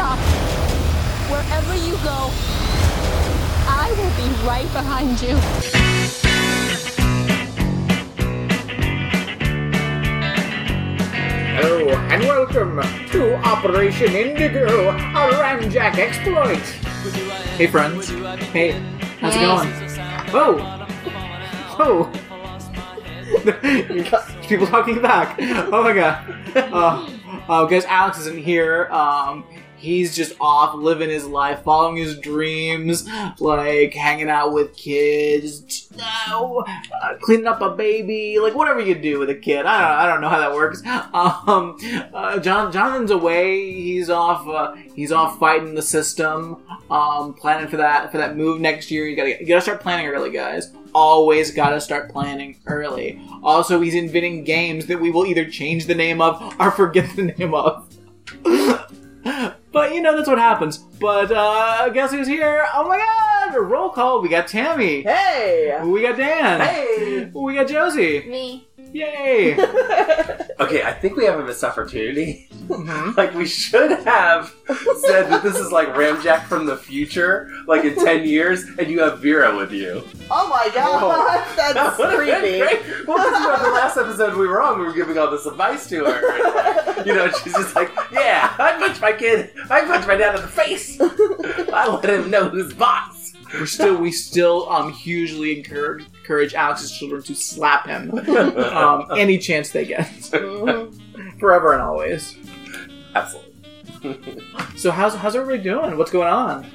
stop. Wherever you go, I will be right behind you. Hello and welcome to Operation Indigo, a ramjack exploit. Hey friends. Hey, how's it going? Whoa! Whoa! You got People talking back. Oh my god. Uh, uh, guys, Alex isn't here. Um, he's just off living his life, following his dreams, like hanging out with kids, uh, cleaning up a baby, like whatever you do with a kid. I don't, I don't know how that works. Um, uh, John, Jonathan's away. He's off. Uh, he's off fighting the system. Um, planning for that for that move next year. You gotta you gotta start planning early, guys. Always gotta start planning early. Also, he's inventing games that we will either change the name of or forget the name of. But you know that's what happens. But uh guess who's here? Oh my god! Roll call. We got Tammy. Hey! We got Dan. Hey! We got Josie. Me. Yay! Okay, I think we have a missed opportunity. Mhm. Like, we should have said that this is like Ramjack from the future, like in 10 years, and you have Vera with you. Oh my god, that's That creepy. great. Well, because you know, the last episode we were on, we were giving all this advice to her. Like, you know, she's just like, yeah, I punched my kid. I punched my dad in the face. I let him know who's boss. We're still we still um hugely encourage encourage Alex's children to slap him um any chance they get, Mhm. forever and always. Absolutely. So how's how's everybody doing? What's going on?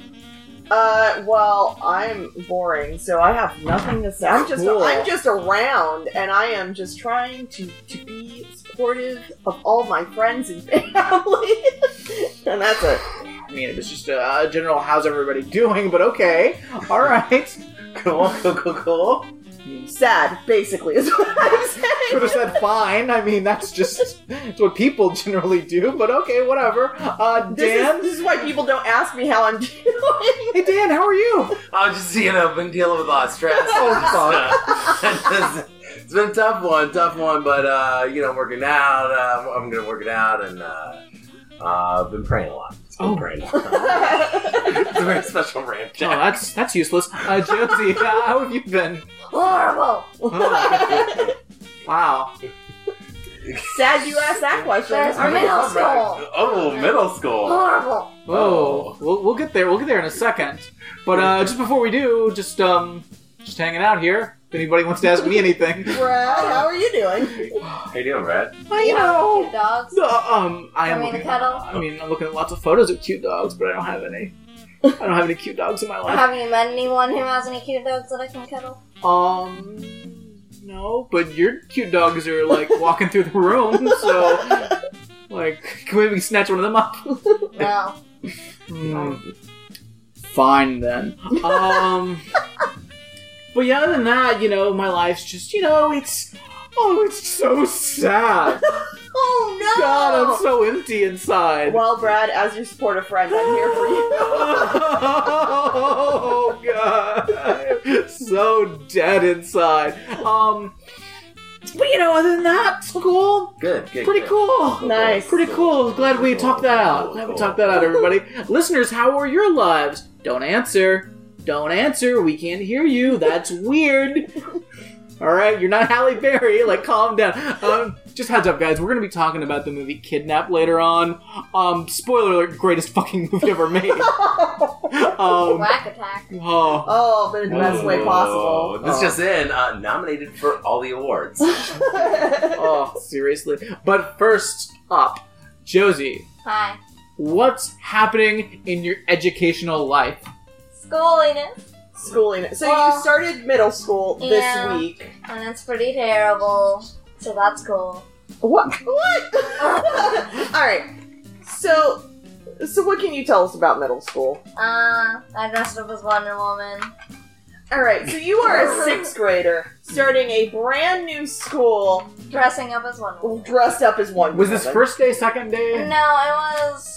Uh, well, I'm boring, so I have nothing to say. I'm just, Cool. I'm just around, and I am just trying to to be supportive of all my friends and family, and that's it. I mean, it was just a general how's everybody doing, but okay, all right. Cool, cool, cool, cool. Sad, basically, is what I'm saying. Could have said fine. I mean, that's just it's what people generally do. But okay, whatever. Uh, This Dan. is, this is why people don't ask me how I'm doing. Hey Dan, how are you? I'm just, you know, been dealing with a lot of stress. Oh, it's been a tough one, tough one, but, uh, you know, I'm working out. Uh, I'm going to work it out, and uh, uh, I've been praying a lot. It's Oh. praying a lot. it's a very special ramp, Oh, that's that's useless. Uh, Josie, how have you been? Horrible. Oh, wow. Sad you asked that question. There's I middle school. Oh, middle school. Horrible. Whoa. We'll, we'll get there. We'll get there in a second. But uh, just before we do, just um, just hanging out here. If anybody wants to ask me anything, Brad, how are you doing? How you doing, Brad? uh, you know, Cute dogs. uh, um, I am I mean, a looking. cuddle? I mean, I'm looking at lots of photos of cute dogs, but I don't have any. I don't have any cute dogs in my life. Have you met anyone who has any cute dogs that I can cuddle? Um, no, but your cute dogs are like walking through the room, so like, can we maybe snatch one of them up? No. Hmm. Fine then. Um, but yeah, other than that, you know, my life's just, you know, it's oh, it's so sad. Oh no! God, I'm so empty inside. Well, Brad, as your supportive friend, I'm here for you. oh god, I'm so dead inside. Um, but you know, other than that, it's cool. Good, good. Pretty good. cool. Nice. Pretty cool. Glad we talked that out. Glad we talked that out, everybody. Listeners, how are your lives? Don't answer. Don't answer. We can't hear you. That's weird. All right, you're not Halle Berry. Like, calm down. Um, just heads up, guys. We're gonna be talking about the movie Kidnap later on. Um, spoiler alert: greatest fucking movie ever made. um, Whack attack. oh, Oh, but in the best way Oh, possible. This Oh. just in, uh, nominated for all the awards. oh, seriously. But first up, Josie, Hi. what's happening in your educational life? Schooliness. Schooling. So Well, you started middle school this yeah. week. And it's pretty terrible. So that's cool. What? What? All right. So, so what can you tell us about middle school? Uh, I dressed up as Wonder Woman. All right. So you are a sixth grader starting a brand new school, Dressing up as Wonder Woman. dressed up as one. Woman. Was this first day, second day? No, it was.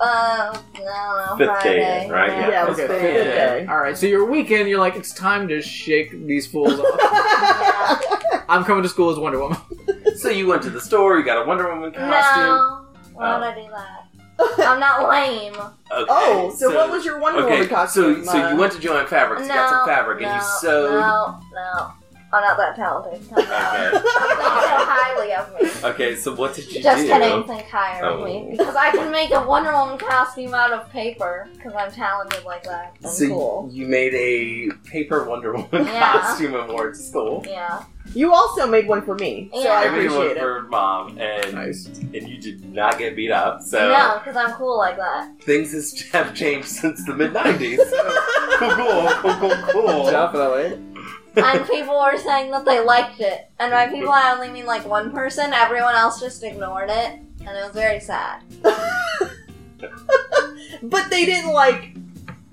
Uh, I don't know. Fifth Friday. day, right? Yeah. Yeah, it was Okay, fifth fifth day. All right, so your weekend, you're like, it's time to shake these fools off. I'm coming to school as Wonder Woman. so you went to the store, you got a Wonder Woman costume. No. Why would I do that? I'm not lame. Okay, Oh, so, what was your Wonder okay? Woman costume? So, so uh, you went to Jo-Ann Fabrics, you got some fabric, no, and you sewed. No, no. I'm not that talented. Come. Okay. Think so highly of me. Okay, so what did you do? Just do? kidding. Think higher of Oh. me because I can make a Wonder Woman costume out of paper because I'm talented like that. I'm So cool. you made a paper Wonder Woman Yeah. costume and wore to school. Yeah. You also made one for me, so Yeah. I I made one appreciate it. for mom, and Nice. and you did not get beat up. So No, because I'm cool like that. things has, have changed since the mid '90s. cool, cool, cool, cool, cool. Definitely. And people were saying that they liked it. And by people, I only mean like one person. Everyone else just ignored it, and it was very sad. But they didn't like.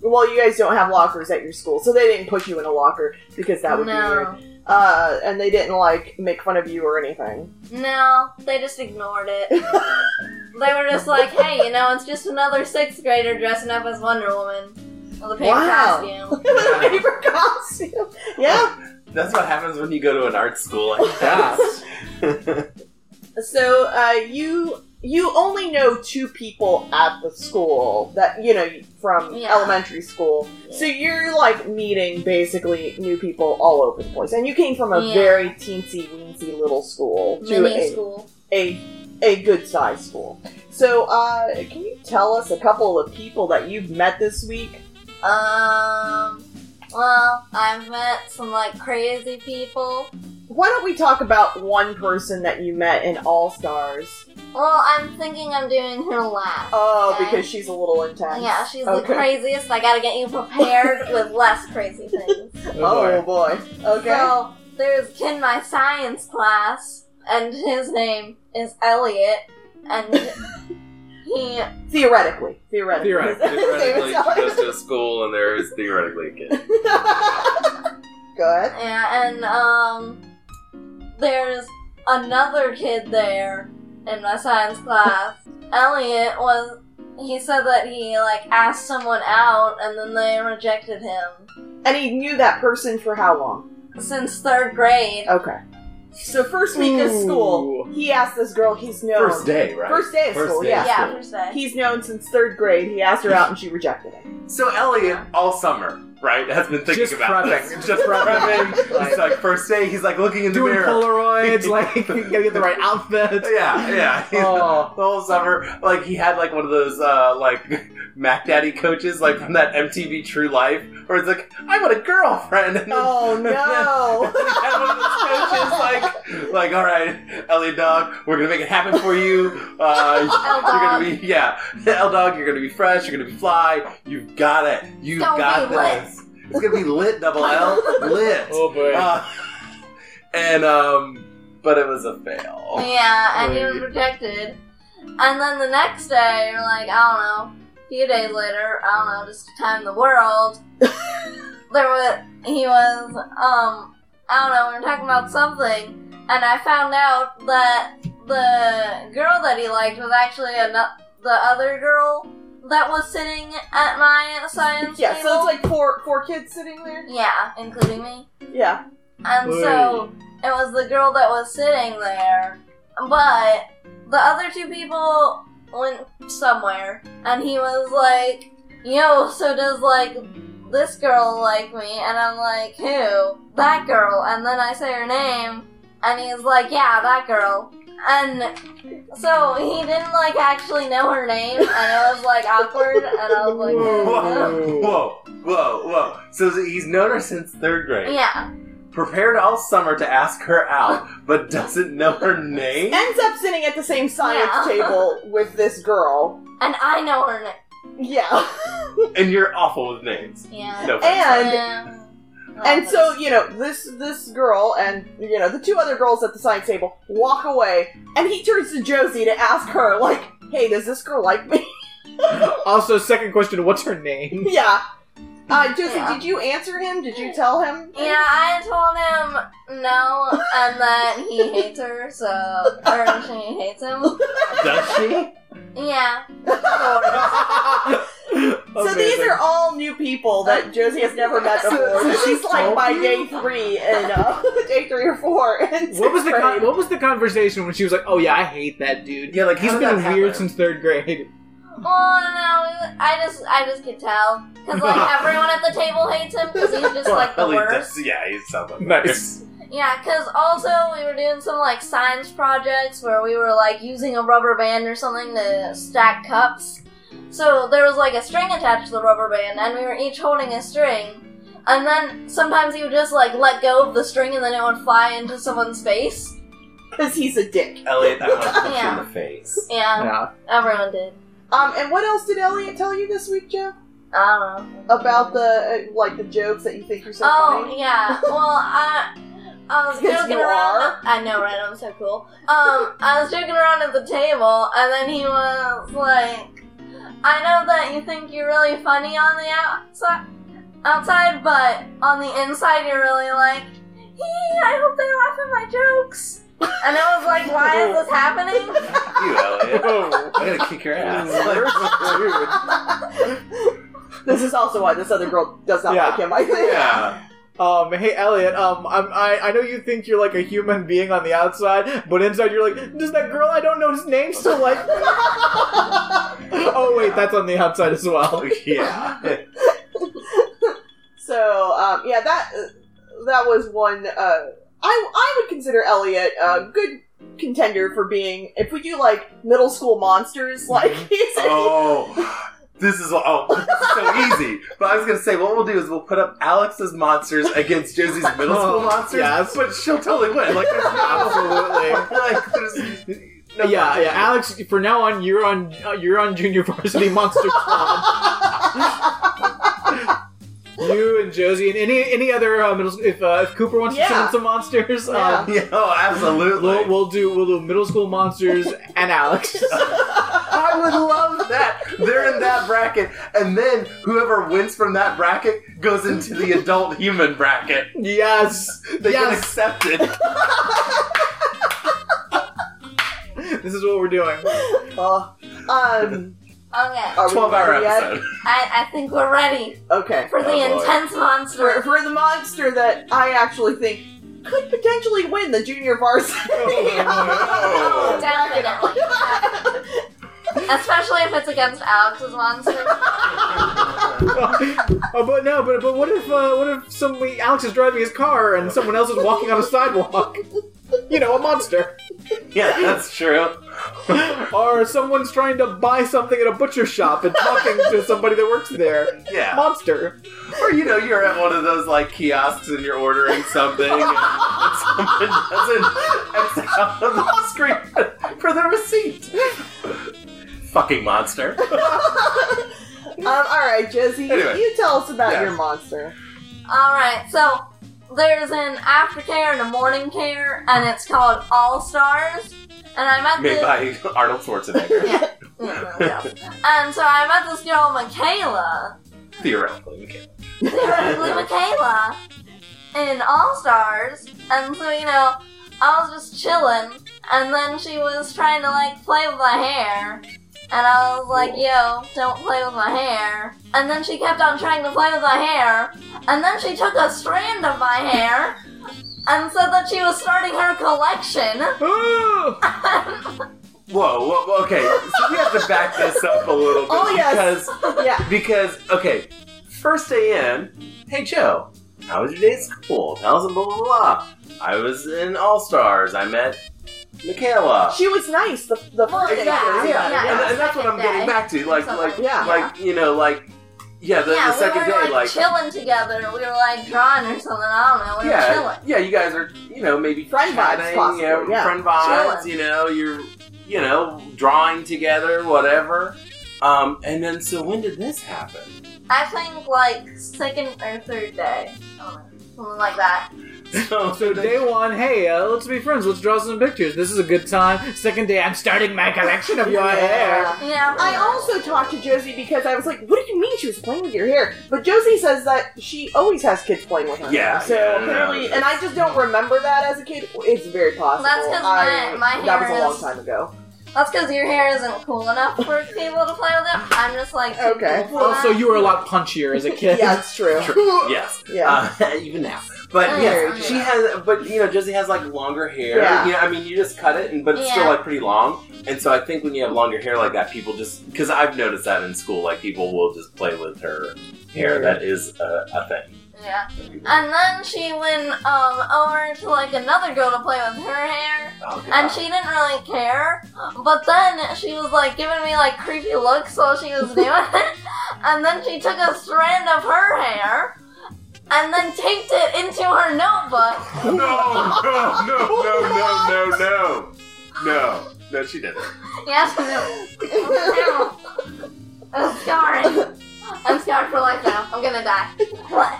Well, you guys don't have lockers at your school, so they didn't put you in a locker because that would be weird. Uh, and they didn't like make fun of you or anything. no, they just ignored it. They were just like, "Hey, you know, it's just another sixth grader dressing up as Wonder Woman with a paper Wow. costume." With a paper costume. Yeah. That's what happens when you go to an art school like that. So uh, you you only know two people at the school that you know from Yeah. elementary school. So you're like meeting basically new people all over the place, and you came from a Yeah. very teensy weensy little school to Mini a, school. a a good sized school. So uh, can you tell us a couple of people that you've met this week? Um. Well, I've met some like crazy people. Why don't we talk about one person that you met in All Stars? Well, I'm thinking I'm doing her last. Oh, okay? because she's a little intense. Yeah, she's the craziest. I gotta get you prepared with less crazy things. Oh boy. Okay. So, there's a kid in my science class, and his name is Elliot, and he. Theoretically. Theoretically. Theoretically. theoretically, she goes to a school and there is theoretically a kid. Good. Yeah, and, um. There's another kid there in my science class. Elliot was. He said that he, like, asked someone out, and then they rejected him. And he knew that person for how long? Since third grade. Okay. So first week of school, he asked this girl he's known. First day, right? First day of school, day yeah. of Yeah, school. first day. He's known since third grade. He asked her out and she rejected him. So Elliot, all summer, right, has been thinking Just about prepping. this. Just prepping. Like- He's like first day, he's like looking in the Doing mirror. Polaroids, like you gotta get the right outfit. Yeah, yeah. Oh. The whole summer, like he had like one of those uh like Mac Daddy coaches, like from that MTV True Life, where it's like, I want a girlfriend. And Oh then- no! and then he had one of those coaches, like, like, all right, Ellie Dog, we're gonna make it happen for you. Uh, you're gonna be, yeah, L Dog, you're gonna be fresh, you're gonna be fly. You've got it. You've Don't got be lit. this. It's gonna be lit, double L, lit. Oh boy. Uh, and um, but it was a fail. Yeah, and he was Right. rejected. And then the next day, or like, I don't know, a few days later, I don't know, just to time the world, there was, he was, um, I don't know, we were talking about something, and I found out that the girl that he liked was actually another the other girl that was sitting at my science yeah, table. so it's like four four kids sitting there. yeah, including me. Yeah. And so it was the girl that was sitting there, but the other two people went somewhere, and he was like, "Yo, so does like this girl like me?" And I'm like, "Who? That girl?" And then I say her name, and he's like, "Yeah, that girl." And so he didn't like actually know her name, and it was like awkward, and I was like, Whoa, whoa, whoa, whoa! So he's known her since third grade. "Yeah." Prepared all summer to ask her out, but doesn't know her name. Ends up sitting at the same science Yeah. table with this girl. And I know her name. Yeah. And you're awful with names. Yeah. No offense. And Yeah. And so you know this this girl and you know the two other girls at the science table walk away, and he turns to Josie to ask her like, "Hey, does this girl like me?" Also, second question: What's her name? yeah. Uh, Josie, Yeah. did you answer him? Did you tell him? Yeah, I told him no, and that he hates her, so or she hates him. Does she? Yeah, So these are all new people that Josie has never met before. so This she is like by you? day three and uh, day three or four. in What was the con- what was the conversation when she was like, "Oh yeah, I hate that dude." Yeah, like He's how did been weird happen? since third grade. Well, no, I just, I just could tell because like everyone at the table hates him because he's just like the worst. does- yeah, he's something. Nice. Yeah, because also we were doing some like science projects where we were like using a rubber band or something to stack cups. So there was like a string attached to the rubber band, and we were each holding a string. And then sometimes he would just like let go of the string, and then it would fly into someone's face. Because he's a dick. Elliot, I want to punch you Yeah. in the face. Yeah, Yeah. everyone did. Um, and what else did Elliot tell you this week, Joe? I don't know. About the uh, like the jokes that you think are so oh funny? yeah. Well, I I was joking you around. are. I know, right? I'm so cool. Um, I was joking around at the table, and then he was like, "I know that you think you're really funny on the outside, outside, but on the inside, you're really like, hee, I hope they laugh at my jokes." And I was like, "Why is this happening?" You, Elliot. Oh. I'm gonna kick your ass. This is also why this other girl does not Yeah. like him. I think. yeah. Um, hey Elliot, um, I'm, I I know you think you're like a human being on the outside, but inside you're like, does that girl I don't know his name still like? oh wait, that's on the outside as well. Yeah. So um, yeah, that uh, that was one. Uh, I I would consider Elliot a good contender for being if we do like middle school monsters. Like he's Oh. This is oh, this is so easy. But I was gonna say, what we'll do is we'll put up Alex's monsters against Josie's middle school monsters. yes. but she'll totally win. Like, there's no, Absolutely. like, there's no yeah, yeah, competition. Alex. For now on, you're on uh, you're on Junior Varsity Monster Squad. you and Josie and any any other uh, middle. If uh, if Cooper wants to Yeah. send some monsters, Yeah. um, Yeah, oh, absolutely. we'll, we'll do we'll do middle school monsters and Alex. I would love that. They're in that bracket, and then whoever wins from that bracket goes into the adult human bracket. yes, They get yes. accepted. This is what we're doing. Uh, um, Okay, Twelve hour episode. I, I think we're ready Okay. for the Oh, intense For, monster. for the monster that I actually think could potentially win the junior varsity. Oh, Definitely. Especially if it's against Alex's monster. oh, but no, but but what if uh, what if somebody Alex is driving his car and someone else is walking on a sidewalk? You know, a monster. Yeah, that's true. or someone's trying to buy something at a butcher shop and talking to somebody that works there. Yeah. Monster. Or you know, you're at one of those like kiosks and you're ordering something, and, and someone doesn't X out on the screen for the receipt. Fucking monster. Um, all right, Josie, you- Anyway. you tell us about Yeah. your monster. Alright, so there's an aftercare and a morning care, and it's called All Stars. And I met Made the by Arnold Schwarzenegger. yeah, yeah, yeah. And so I met this girl, Michaela, Theoretically, we can. theoretically Michaela, in All Stars. And so you know, I was just chilling, and then she was trying to like play with my hair. And I was like, yo, don't play with my hair. And then she kept on trying to play with my hair. And then she took a strand of my hair and said that she was starting her collection. Whoa, whoa, okay. So we have to back this up a little bit Oh, yes. because Yeah. because okay, first day in. Hey Joe, how was your day at school? Tell us blah blah blah. I was in All Stars. I met Michaela. She was nice. The the Well, first yeah, day. yeah, yeah. and, yeah. and that's what I'm Second getting back to. Like, like, Yeah. like you know, like, yeah, the, yeah, the second we were day, like, like, chilling together. We were like drawing or something. I don't know. We were yeah, chilling. yeah, you guys are, you know, maybe Friend vibes, chatting, possibly, you know, yeah. friend vibes. Chilling. You know, you're, you know, drawing together, whatever. Um, and then so when did this happen? I think like second or third day. I don't know. Something like that. So, So day one, hey, uh, let's be friends. Let's draw some pictures. This is a good time. Second day, I'm starting my collection of your hair. Yeah. Yeah. I also talked to Josie because I was like, "What do you mean she was playing with your hair?" But Josie says that she always has kids playing with her. Yeah, hair. So yeah, apparently, yeah. and I just don't remember that as a kid. It's very possible. That's 'cause I- my- my hair that was a long is- time ago. That's because your hair isn't cool enough for people to play with it. I'm just like Okay. cool for Oh, so you were a lot punchier as a kid. Yeah, it's true. True. Yes. Yeah. Uh, even now. But Oh, yeah, yeah. she has. But you know, Josie has like longer hair. Yeah. You know, I mean, you just cut it, and but it's still like pretty long. And so I think when you have longer hair like that, people just because I've noticed that in school, like people will just play with her hair. That is a, a thing. Yeah. And then she went um over to like another girl to play with her hair. Oh, And she didn't really care. But then she was like giving me like creepy looks while she was doing it. And then she took a strand of her hair and then taped it into her notebook. No, no, no, no, no, no, no. No, no, she didn't. Yes, no. I'm scarred. I'm scarred for life now. I'm gonna die. What?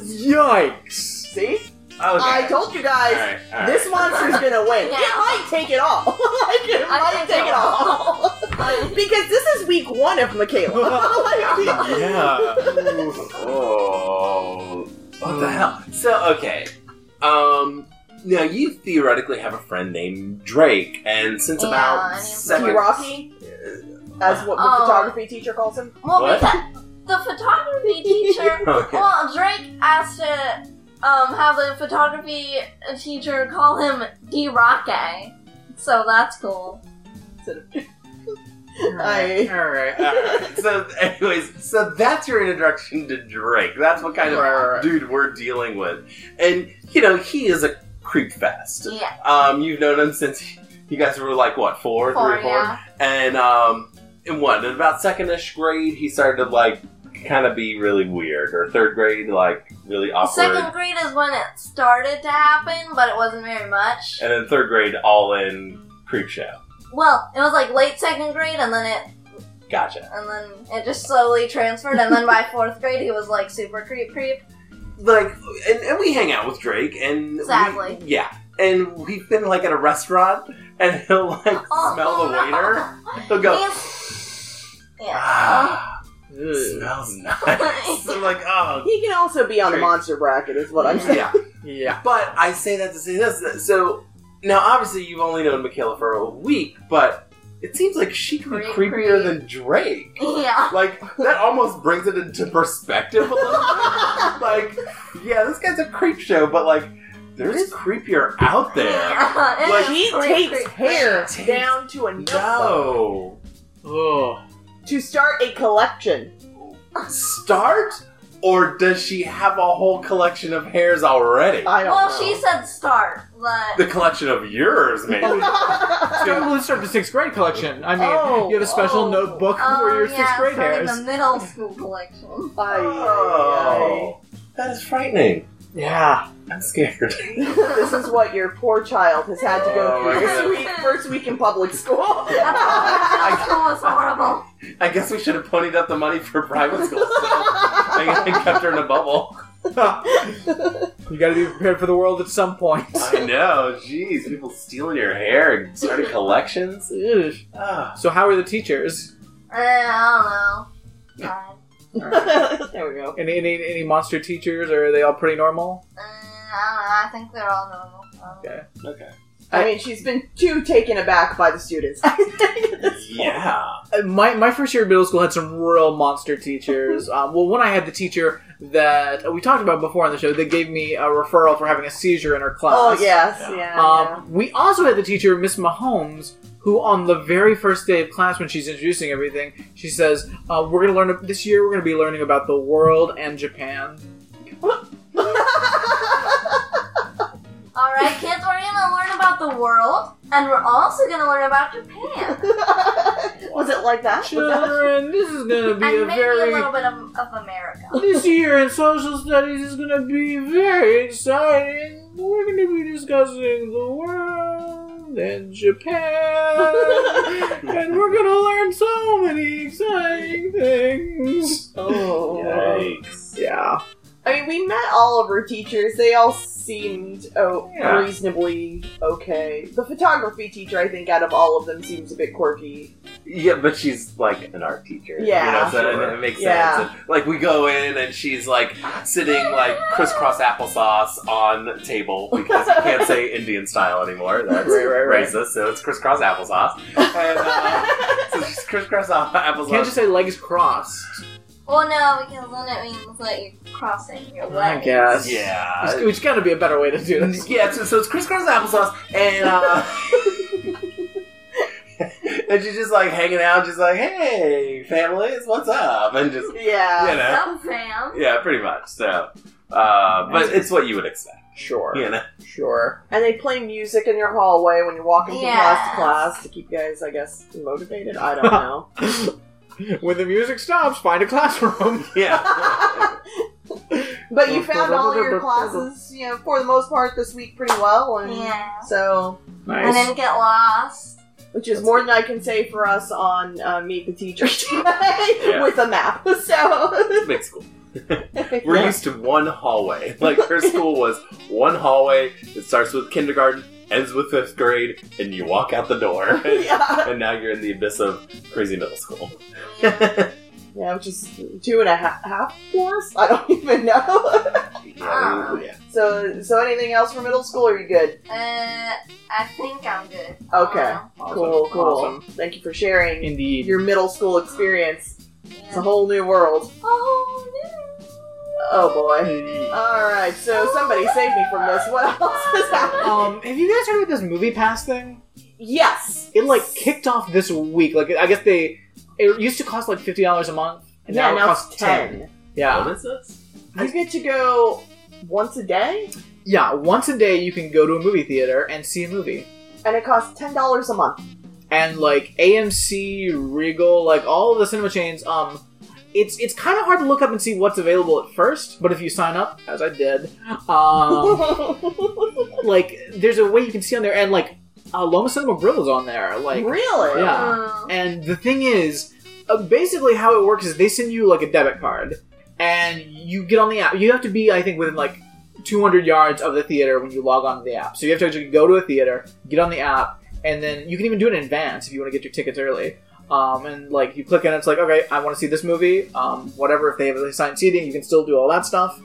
Yikes. See? I told you guys. All right, all right. This monster's gonna win. Yeah. It might take it all. like, it I might think take it all. because this is week one of Michaela. Like, Yeah. Oh, what the hell? So okay, um, now you theoretically have a friend named Drake, and since Yeah, about second, Rocky, as what the Oh. photography teacher calls him. Well, What? because the photography teacher. Okay. Well, Drake asked to um, have the photography teacher call him D Roque. So that's cool. I. Alright. Alright, so anyways, so that's your introduction to Drake. That's what kind of Right, right, right. dude we're dealing with, and you know he is a creep fest. Yeah. Um, you've known him since you guys were like what four, Four, three or four, yeah. and um, in what in about second-ish grade he started to like kind of be really weird, or third grade like really awkward, Second grade is when it started to happen, but it wasn't very much. and then third grade all in creep show. Well, it was like late second grade, and then it, Gotcha. and then it just slowly transferred, and then by fourth grade he was like super creep creep. like and, and we hang out with Drake and we- yeah. And we've been like at a restaurant and he'll like Oh, smell the no. waiter. He'll go He's- yeah. ah, Ugh. Smells nice. I'm like, oh He can also be on the Drake. monster bracket, is what I'm saying. yeah. Yeah. But I say that to say this. So now obviously you've only known Michaela for a week, but it seems like she could be Creep, creepier creep. than Drake. yeah. Like that almost brings it into perspective a little bit. Like, yeah, this guy's a creep show, but like, there's creepier out there. Yeah, it Like, is He creep, takes creep. hair Takes- down to a notebook No. Oh. To start a collection. Start, or does she have a whole collection of hairs already? I don't Well, know. she said start, but The collection of yours, maybe. So let's start the sixth grade collection. I mean, Oh, you have a special oh. notebook oh for your yeah, sixth grade starting hairs. the middle school collection. Ay, Oh, that is frightening. Yeah. I'm scared. ay, ay. this is what your poor child has had to go Oh, through this week, first week in public school. Middle school was horrible. I guess we should have ponied up the money for private school stuff and and kept her in a bubble. You gotta be prepared for the world at some point. I know, jeez, people stealing your hair and starting collections. Ugh. Ah. so how are the teachers? I don't know. God. there we go. Any, any any monster teachers, or are they all pretty normal? Eh, I don't know. I think they're all normal. Um, Okay. Okay. I mean, she's been too taken aback by the students. Yeah. Uh, My, my first year of middle school had some real monster teachers. Um, well, when I had the teacher that we talked about before on the show, that gave me a referral for having a seizure in her class. oh yes, Yeah. yeah. yeah. Um, we also had the teacher, Miss Mahomes, who on the very first day of class, when she's introducing everything, she says, uh, "We're going to learn this year. We're going to be learning about the world and Japan." All right, kids, we're gonna learn about the world, and we're also gonna learn about Japan, Was it like that? Children, this is going to be and a maybe very a little bit of, of America. this year in social studies is going to be very exciting. We're going to be discussing the world and Japan, and we're going to learn so many exciting things. Oh. Yikes. Yeah. I mean, we met all of her teachers. They all seemed oh, Yeah. reasonably okay. The photography teacher, I think, out of all of them, seems a bit quirky. Yeah, but she's like an art teacher. Yeah, you know, so sure. it makes Yeah. sense. And, like we go in and she's like sitting like crisscross applesauce on table because you can't say Indian style anymore. That's Right, right, right. racist. So it's crisscross applesauce. And uh, so she's crisscross applesauce. Can't just say legs crossed. Well, no, because then it means that you're crossing your I legs. guess. Yeah. There's- There's got to be a better way to do this. Yeah, so, so it's crisscross applesauce, and uh, and she's just like hanging out, just like, "Hey, families, what's up?" And just Yeah. you know, Some fam. yeah, pretty much. So, uh, but it's what you would expect, Sure. you know. Sure. And they play music in your hallway when you're walking from Yes. class to class to keep you guys, I guess, motivated. I don't know. when the music stops, find a classroom. Yeah. but you found all your classes, you know, for the most part this week pretty well, and Yeah. so I Nice. didn't get lost. which is more than I can say for us on uh, Meet the Teacher today with a map. So Big school. We're Yeah. used to one hallway. Like her school was one hallway. It starts with kindergarten, ends with fifth grade, and you walk out the door. yeah. and now you're in the abyss of crazy middle school. Yeah. yeah, which is two and a half, half floors. I don't even know. Yeah, yeah. so, so anything else for middle school? Or are you good? uh, I think I'm good. Okay. Uh, Awesome. Cool, cool. Awesome. Thank you for sharing Indeed. your middle school experience. It's a whole new world. Oh, no. Oh boy. All right, so somebody save me from this. What else has happened? Um, have you guys heard about this movie pass thing? yes. It like kicked off this week. Like I guess they it used to cost like fifty dollars a month, and Yeah, now, now it it's costs ten. Yeah, What is this? You get to go once a day, yeah. Once a day, you can go to a movie theater and see a movie. and it costs ten dollars a month. and like AMC, Regal, like all of the cinema chains, um, it's it's kind of hard to look up and see what's available at first. But if you sign up, as I did, um, like there's a way you can see on there, and like uh, Aloma Cinema Grill is on there. Like, really? Yeah. Oh. and the thing is, uh, basically how it works is they send you like a debit card, and you get on the app. You have to be, I think, within like 200 yards of the theater when you log on to the app. So you have to actually go to a theater, get on the app, and then you can even do it in advance if you want to get your tickets early. Um, and like you click in, it's like, okay, I want to see this movie. Um, whatever. If they have assigned seating, you can still do all that stuff.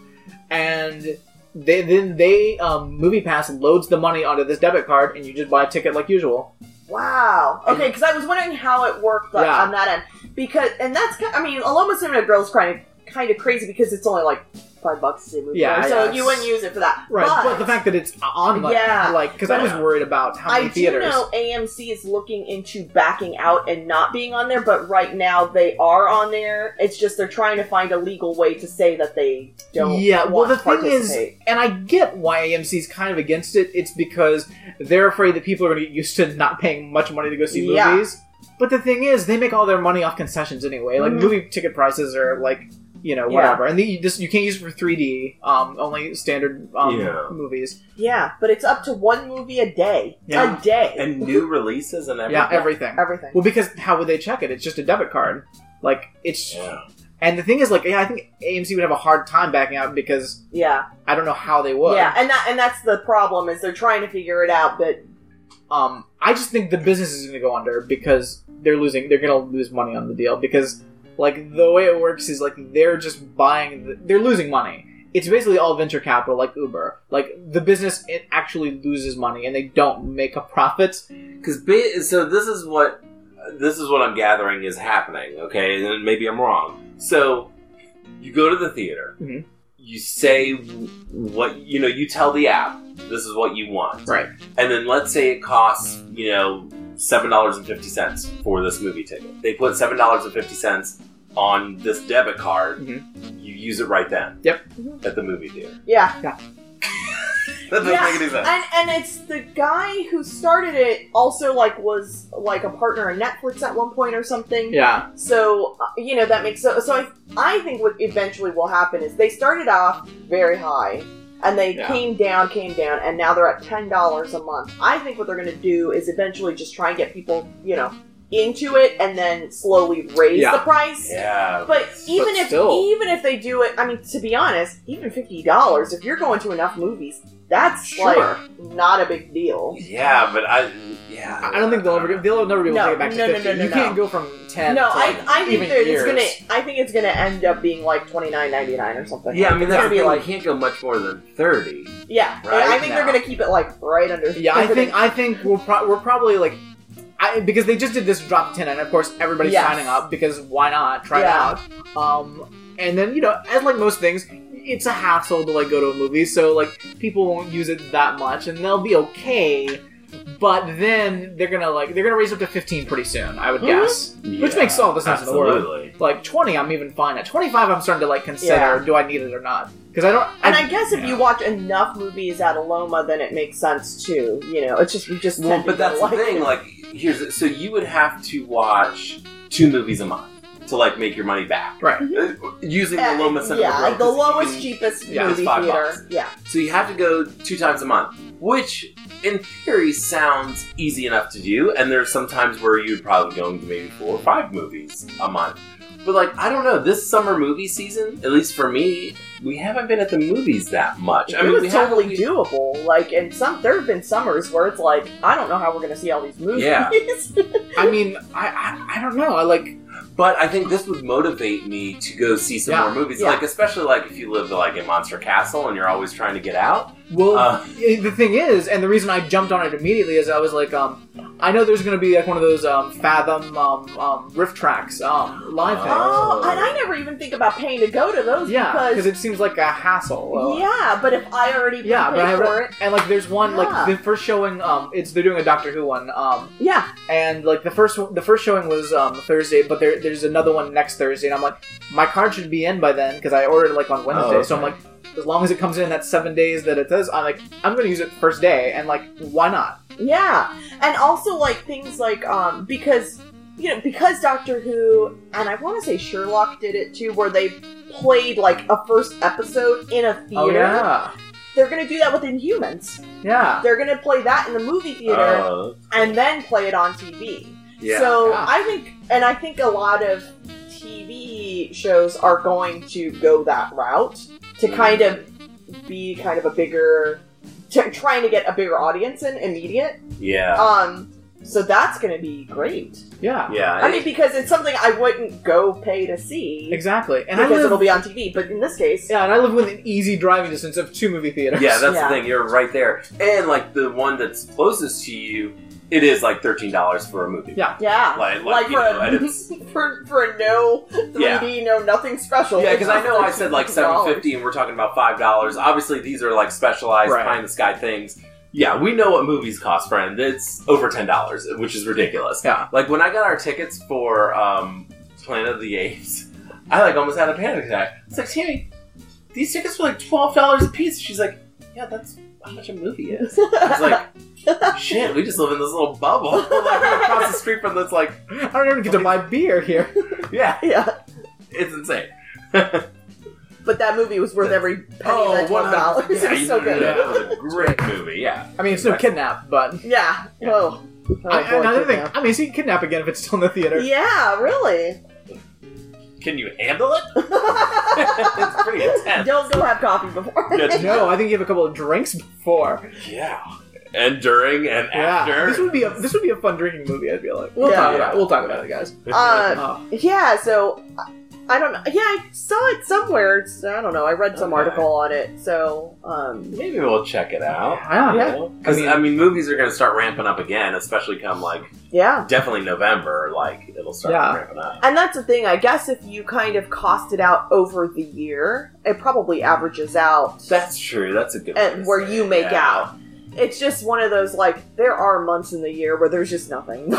And they then they um, Movie Pass loads the money onto this debit card, and you just buy a ticket like usual. Wow. Okay, because I was wondering how it worked like, Yeah. on that end. Because, and that's, ki- I mean, Aloma Cinema kind of, kind of crazy because it's only like five bucks to see a movie. Yeah, so yeah, you wouldn't use it for that. Right, but, but, the fact that it's on, like, Yeah, like because I was worried about how many I theaters. know AMC is looking into backing out and not being on there, but right now they are on there. It's just they're trying to find a legal way to say that they don't. Yeah, well, the thing is, and I get why AMC is kind of against it. It's because they're afraid that people are going to get used to not paying much money to go see Yeah. movies. But the thing is, they make all their money off concessions anyway. Like Mhm. movie ticket prices are like you know Yeah. whatever, and the, you you can't use it for 3D. Um, only standard um, Yeah. movies. yeah, but it's up to one movie a day. Yeah. A day. And new releases and everything. Yeah, everything. everything. Well, because how would they check it? It's just a debit card. Like it's, Yeah. and the thing is, like, yeah, I think AMC would have a hard time backing out because Yeah. I don't know how they would. Yeah, and that and that's the problem is they're trying to figure it out, but Um, I just think the business is going to go under because they're losing. They're going to lose money on the deal because, like, the way it works is like they're just buying. The, they're losing money. It's basically all venture capital, like Uber. Like the business, it actually loses money and they don't make a profit. Because ba- so this is what this is what I'm gathering is happening. Okay, and maybe I'm wrong. So you go to the theater. Mhm. You say what you know. You tell the app this is what you want, Right. and then let's say it costs you know seven dollars and fifty cents for this movie ticket. They put seven dollars and fifty cents on this debit card. Mhm. You use it right then. Yep. At the movie theater. yeah. That doesn't Yeah, make any sense. And and it's the guy who started it also like was like a partner in Netflix at one point or something. Yeah. So uh, you know that makes so. So I I think what eventually will happen is they started off very high, and they Yeah. came down, came down, and now they're at ten dollars a month. I think what they're going to do is eventually just try and get people you know into it, and then slowly raise Yeah. the price. yeah. But even if still. even if they do it, I mean, to be honest, even fifty dollars, if you're going to enough movies, that's Sure. like not a big deal. Yeah, but I yeah. I don't think they'll ever. They'll never be able to No, take it back to no, no, fifty. no, no, you no. can't go from ten. no, to, I, like, I think even it's gonna. I think it's gonna end up being like twenty nine ninety nine or something. Yeah, I mean it's that's gonna be like you can't go much more than thirty. yeah. Right I think they're gonna keep it like right under. Yeah, I think I think we'll pro- we're probably like. I, I, because they just did this drop ten, and of course everybody's Yes. signing up because why not try Yeah. it out? Um, and then you know, as like most things, it's a hassle to like go to a movie, so like people won't use it that much, and they'll be okay. But then they're gonna like they're gonna raise up to fifteen pretty soon, I would Mhm. guess. Which makes all the sense in the world. Like twenty, I'm even fine at. Twenty five, I'm starting to like consider Yeah. do I need it or not? Because I don't. And I guess if yeah. you watch enough movies at Aloma, then it makes sense too. You know, it's just we just Well, tend to but that's go the thing. Like, here's so you would have to watch two movies a month to like make your money back. right. Uh, Using Uh, the Aloma Cinema yeah, Grill, the 'cause lowest, can- cheapest yeah, movie theater. bucks. Yeah, So you have to go two times a month, which in theory sounds easy enough to do. And there's some times where you'd probably go into maybe four or five movies a month. But like, I don't know, this summer movie season, at least for me, we haven't been at the movies that much. I it mean, was we have totally doable. Like, and some there have been summers where it's like, I don't know how we're going to see all these movies. Yeah. I mean, I, I I don't know. I like But I think this would motivate me to go see some Yeah. more movies. Yeah. Like, especially like if you live like in Monster Castle and you're always trying to get out. Well, Uh. the thing is, and the reason I jumped on it immediately is I was like, um, I know there's going to be like one of those um, Fathom um, um, RiffTrax um, live things. Oh, and I never even think about paying to go to those yeah, because because it seems like a hassle. Uh, yeah, but if I already Yeah, paid but I have for it, and like there's one Yeah. like the first showing um it's they're doing a Doctor Who one um yeah, and like the first the first showing was um Thursday but there there's another one next Thursday and I'm like my card should be in by then because I ordered it like on Wednesday Oh, so I'm like as long as it comes in that seven days that it says I'm like I'm gonna use it first day and like why not yeah, and also like things like um because you know because Doctor Who and I want to say Sherlock did it too, where they played like a first episode in a theater. oh yeah They're gonna do that with Inhumans. yeah They're gonna play that in the movie theater Uh, and then play it on TV. yeah. So Yeah. I think, and I think a lot of TV shows are going to go that route to kind of be kind of a bigger, to, trying to get a bigger audience in immediate. yeah. Um, so that's going to be great. yeah yeah. I mean, because it's something I wouldn't go pay to see exactly and I because live it'll be on TV. But in this case, yeah and I live within easy driving distance of two movie theaters Yeah, that's Yeah. the thing. You're right there, and like the one that's closest to you, it is like thirteen dollars for a movie. Yeah. yeah, Like, like, like you for know, and a it's for for a no 3D, no nothing special. yeah, because I know I said like $13. seven fifty, and we're talking about five dollars. Obviously, these are like specialized Right. pie in the sky things. Yeah, we know what movies cost, friend. It's over ten dollars, which is ridiculous. Yeah. Like when I got our tickets for um, Planet of the Apes, I like almost had a panic attack. It's like Tammy, these tickets were like twelve dollars a piece. She's like, yeah, that's how much a movie is. It's like, shit, we just live in this little bubble. like we're across the street from this, like, I don't even get to buy beer here yeah, yeah. it's insane. But that movie was worth every penny oh, of that twelve dollars. Oh, Yeah, it was so good. Yeah, it was a great movie. Yeah. I mean it's no kidnap but Yeah. Oh. Oh, I, boy, another thing kidnap. I mean see kidnap again if it's still in the theater Yeah, really. Can you handle it? it's pretty intense. Don't go have coffee before. Yeah, No, I think you have a couple of drinks before. Yeah. And during and Yeah, after. this would be a this would be a fun drinking movie. I'd be like we'll Yeah. talk about it. We'll talk about it, guys. Uh, Oh. yeah. So I don't know. Yeah, I saw it somewhere. It's, I don't know. I read some Okay. article on it. So um, Maybe we'll check it out. yeah, Because I mean- I mean, movies are going to start ramping up again, especially come like yeah. definitely November. Like it'll start Yeah. ramping up. And that's the thing. I guess if you kind of cost it out over the year, it probably averages out That's true. That's a good. and where you make yeah. out. It's just one of those like there are months in the year where there's just nothing.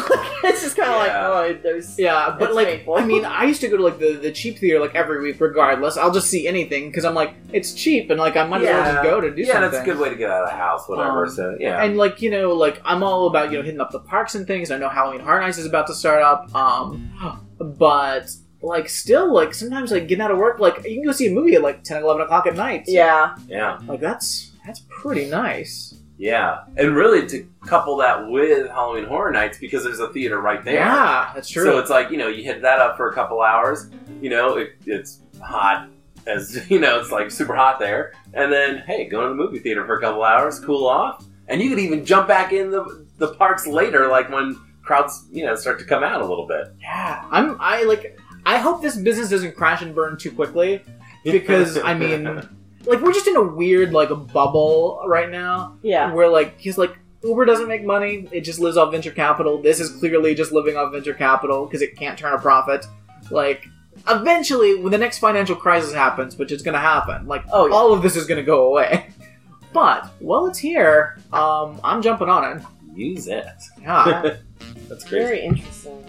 it's just kind of Yeah. like oh, there's Yeah, but like, painful. I mean, I used to go to like the, the cheap theater like every week, regardless. I'll just see anything because I'm like, it's cheap, and like I might as well just go to do Yeah, something. that's a good way to get out of the house. Whatever. Um, so yeah. And like you know, like I'm all about you know hitting up the parks and things. I know Halloween Horror Nights is about to start up, um, but like still like sometimes like getting out of work, like you can go see a movie at like 10, 11 o'clock at night. yeah. yeah. like that's that's pretty nice. Yeah, and really to couple that with Halloween Horror Nights because there's a theater right there. Yeah, that's true. So it's like you know you hit that up for a couple hours. You know it, it's hot as you know it's like super hot there, and then hey, go to the movie theater for a couple hours, cool off, and you could even jump back in the the parks later, like when crowds you know start to come out a little bit. yeah, I'm I like I hope this business doesn't crash and burn too quickly because I mean, like we're just in a weird like a bubble right now. Yeah. where like he's like Uber doesn't make money; it just lives off venture capital. This is clearly just living off venture capital because it can't turn a profit. Like, eventually, when the next financial crisis happens, which is going to happen, like Oh, yeah. all of this is going to go away. But while it's here, um, I'm jumping on it. Use it. Yeah. That's crazy. Very interesting.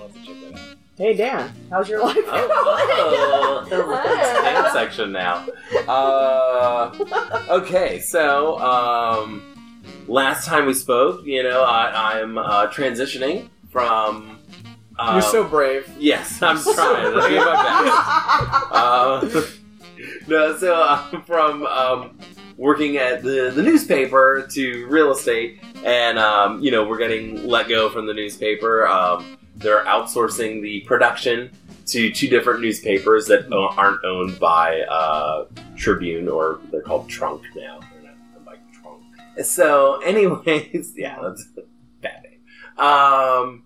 I'll have to check that out. Hey Dan, how's your life Oh, going? oh, it's Dan section now. Uh, okay, so um, last time we spoke, you know, I, I'm uh, transitioning from. Um, You're so brave. Yes, I'm trying. Let's give my best. Uh, no, so uh, from um, working at the, the newspaper to real estate, and um, you know we're getting let go from the newspaper. Um, they're outsourcing the production to two different newspapers that aren't owned by uh, Tribune or they're called tronc now. They're not by tronc. So, anyways, yeah, that's a bad name. Um,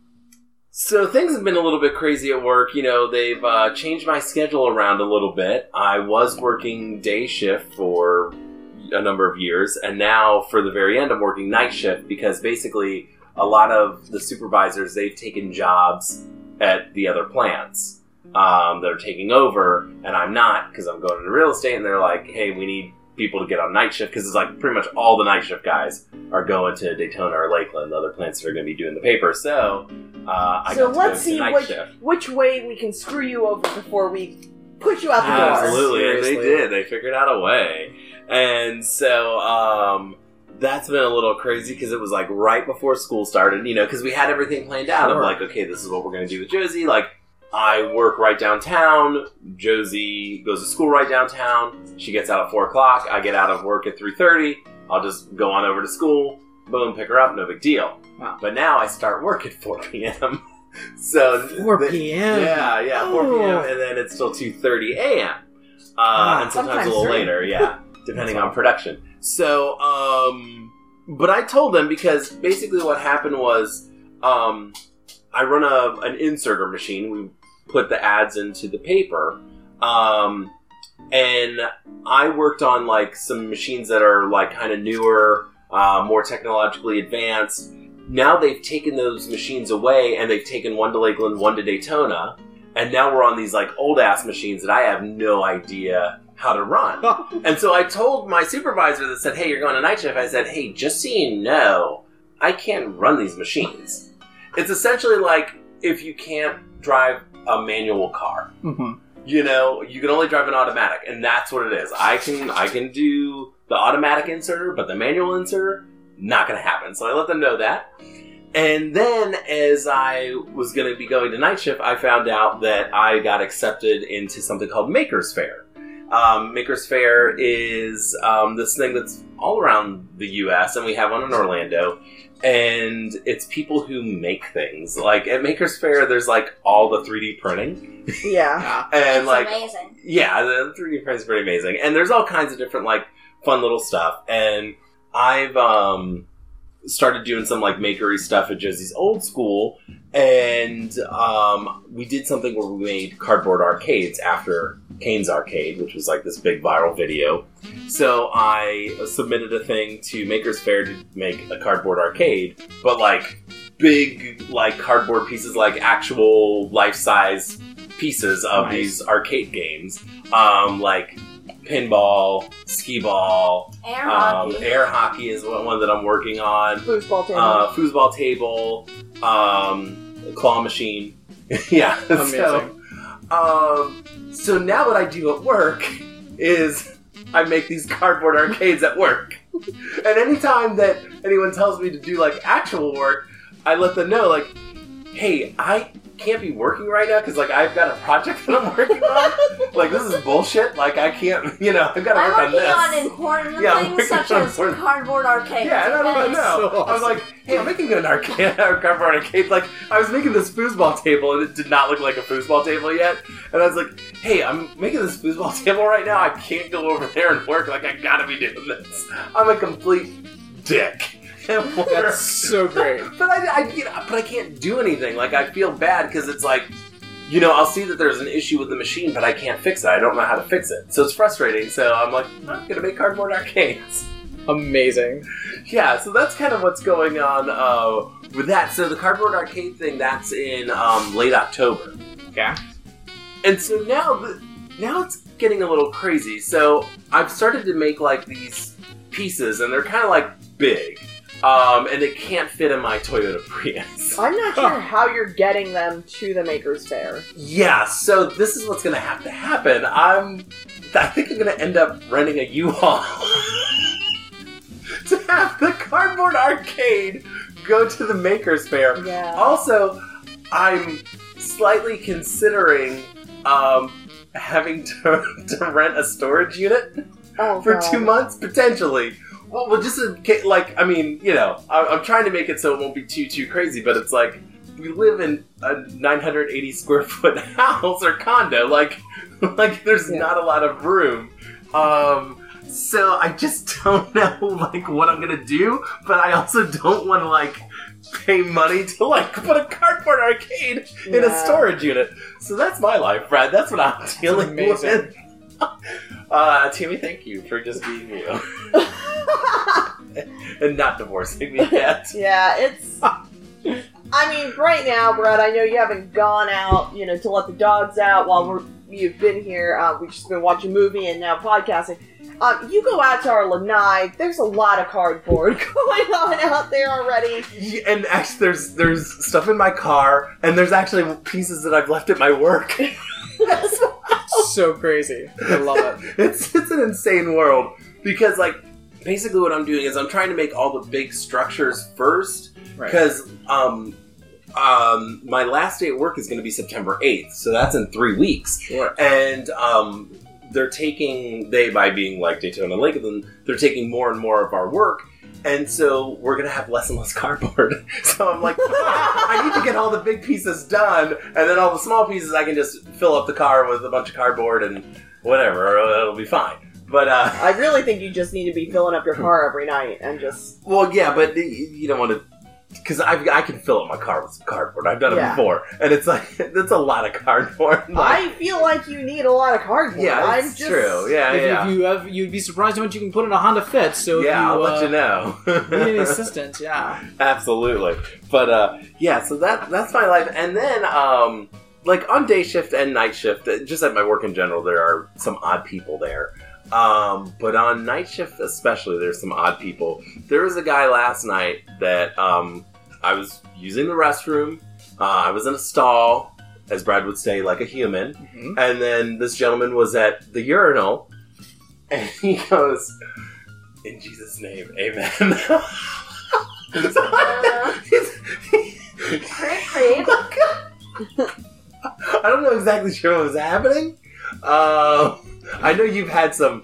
so things have been a little bit crazy at work. You know, they've uh, changed my schedule around a little bit. I was working day shift for a number of years, and now for the very end, I'm working night shift because basically a lot of the supervisors they've taken jobs at the other plants um, that are taking over, and I'm not because I'm going into real estate, and they're like, "Hey, we need people to get on night shift because it's like pretty much all the night shift guys are going to Daytona or Lakeland, the other plants that are going to be doing the paper." So, uh, I so got to let's go see night which shift. which way we can screw you over before we push you out the door. Absolutely, and they did. They figured out a way, and so um, that's been a little crazy because it was like right before school started. You know, because we had everything planned out. Sure. of like, okay, this is what we're going to do with Josie. Like, I work right downtown. Josie goes to school right downtown. She gets out at four o'clock. I get out of work at three thirty. I'll just go on over to school. Boom, pick her up. No big deal. Wow. But now I start work at four p.m. so 4 the- p.m. yeah, yeah, 4 p.m. Oh. and then it's still 2:30 a.m. Uh, Ah, and sometimes, sometimes a little later, yeah, depending on production. So, um, but I told them because basically what happened was, um, I run a an inserter machine. We put the ads into the paper, um, and I worked on like some machines that are like kind of newer, uh, more technologically advanced. Now they've taken those machines away and they've taken one to Lakeland, one to Daytona, and now we're on these like old ass machines that I have no idea how to run. and so I told my supervisor that said, "Hey, you're going to night shift." I said, "Hey, just so you know, I can't run these machines. It's essentially like if you can't drive a manual car." hmm you know you can only drive an automatic and that's what it is i can i can do the automatic inserter but the manual inserter not gonna happen so i let them know that and then as i was gonna be going to night shift i found out that i got accepted into something called Makers Faire um, Makers Faire is um, this thing that's all around the us and we have one in orlando and it's people who make things like at Makers Faire there's like all the 3d printing Yeah. and it's like amazing. yeah, the 3D print is pretty amazing, and there's all kinds of different like fun little stuff. And I've um started doing some like makery stuff at Josie's old school, and um we did something where we made cardboard arcades after Caine's Arcade, which was like this big viral video. So I submitted a thing to Makers Faire to make a cardboard arcade, but like big like cardboard pieces, like actual life size pieces of Nice. these arcade games, um, like pinball, skee ball, Air um, hockey. air hockey is one, one that I'm working on. Foosball table. Uh, foosball table, um, claw machine. yeah, Amazing. So, um, so now what I do at work is I make these cardboard arcades at work. and anytime that anyone tells me to do like actual work, I let them know like, hey, I can't be working right now because like I've got a project that I'm working on. like this is bullshit. Like I can't, you know, I've got to I'm work on working this. on important Yeah, I'm things such as important- cardboard arcades. Yeah, and I don't know. So I was like, hey, I'm making an arcade, a cardboard arcade. Like, I was making this foosball table, and it did not look like a foosball table yet. And I was like, hey, I'm making this foosball table right now. I can't go over there and work. Like, I gotta be doing this. I'm a complete dick. That's so great. But I, I, you know, but I can't do anything. Like, I feel bad because it's like, you know, I'll see that there's an issue with the machine, but I can't fix it. I don't know how to fix it. So it's frustrating. So I'm like, I'm gonna make cardboard arcades. Amazing. yeah, so that's kind of what's going on uh, with that. So the cardboard arcade thing that's in um, late October. Yeah. And so now, the, now it's getting a little crazy. So I've started to make like these pieces, and they're kind of like big, um, and they can't fit in my Toyota Prius. I'm not sure how you're getting them to the Maker's Faire. Yeah, so this is what's gonna have to happen. I'm, I think I'm gonna end up renting a U-Haul to have the cardboard arcade go to the Maker's Faire. Yeah. Also, I'm slightly considering um, having to, to rent a storage unit Oh, for God. two months potentially. Well, well, just in case, like I mean, you know, I, I'm trying to make it so it won't be too too crazy, but it's like we live in a 980 square foot house or condo, like like there's Yeah. not a lot of room. Um, so I just don't know like what I'm gonna do, but I also don't want to like pay money to like put a cardboard arcade in a storage unit. So that's my life, Brad. That's what I'm dealing with. Uh, Tammy, thank you for just being you and not divorcing me yet. yeah, it's. I mean, right now, Brad, I know you haven't gone out, you know, to let the dogs out while we're you've been here. Uh, we've just been watching a movie and now podcasting. Um, you go out to our lanai. There's a lot of cardboard going on out there already. Yeah, And actually, there's there's stuff in my car, and there's actually pieces that I've left at my work. so crazy. I love it. it's it's an insane world because like basically what I'm doing is I'm trying to make all the big structures first Right. because um um my last day at work is going to be September 8th, so that's in three weeks. Sure. and um, they're taking they by being like Daytona Lake, Lakeland, they're taking more and more of our work, and so we're gonna have less and less cardboard. So I'm like, I need to get all the big pieces done, and then all the small pieces I can just fill up the car with a bunch of cardboard and whatever, it'll be fine. But uh, I really think you just need to be filling up your car every night and just. well, yeah, but you don't want to. Because I I can fill up my car with some cardboard. I've done it Yeah. before, and it's like that's a lot of cardboard. Like, I feel like you need a lot of cardboard. yeah, I'm it's just, true. Yeah, if, yeah. if you have, you'd be surprised how much you can put in a Honda Fit. So if yeah, you, I'll uh, let you know. need any assistance, yeah. Absolutely. But uh yeah, so that that's my life. And then um like on day shift and night shift, uh, just at my work in general, there are some odd people there. Um, but on night shift especially, there's some odd people. There was a guy last night that um I was using the restroom. Uh, I was in a stall, as Brad would say, like a human. Mhm. And then this gentleman was at the urinal, and he goes, "In Jesus' name, Amen." Creep, creep. I don't know exactly sure what was happening. Um, I know you've had some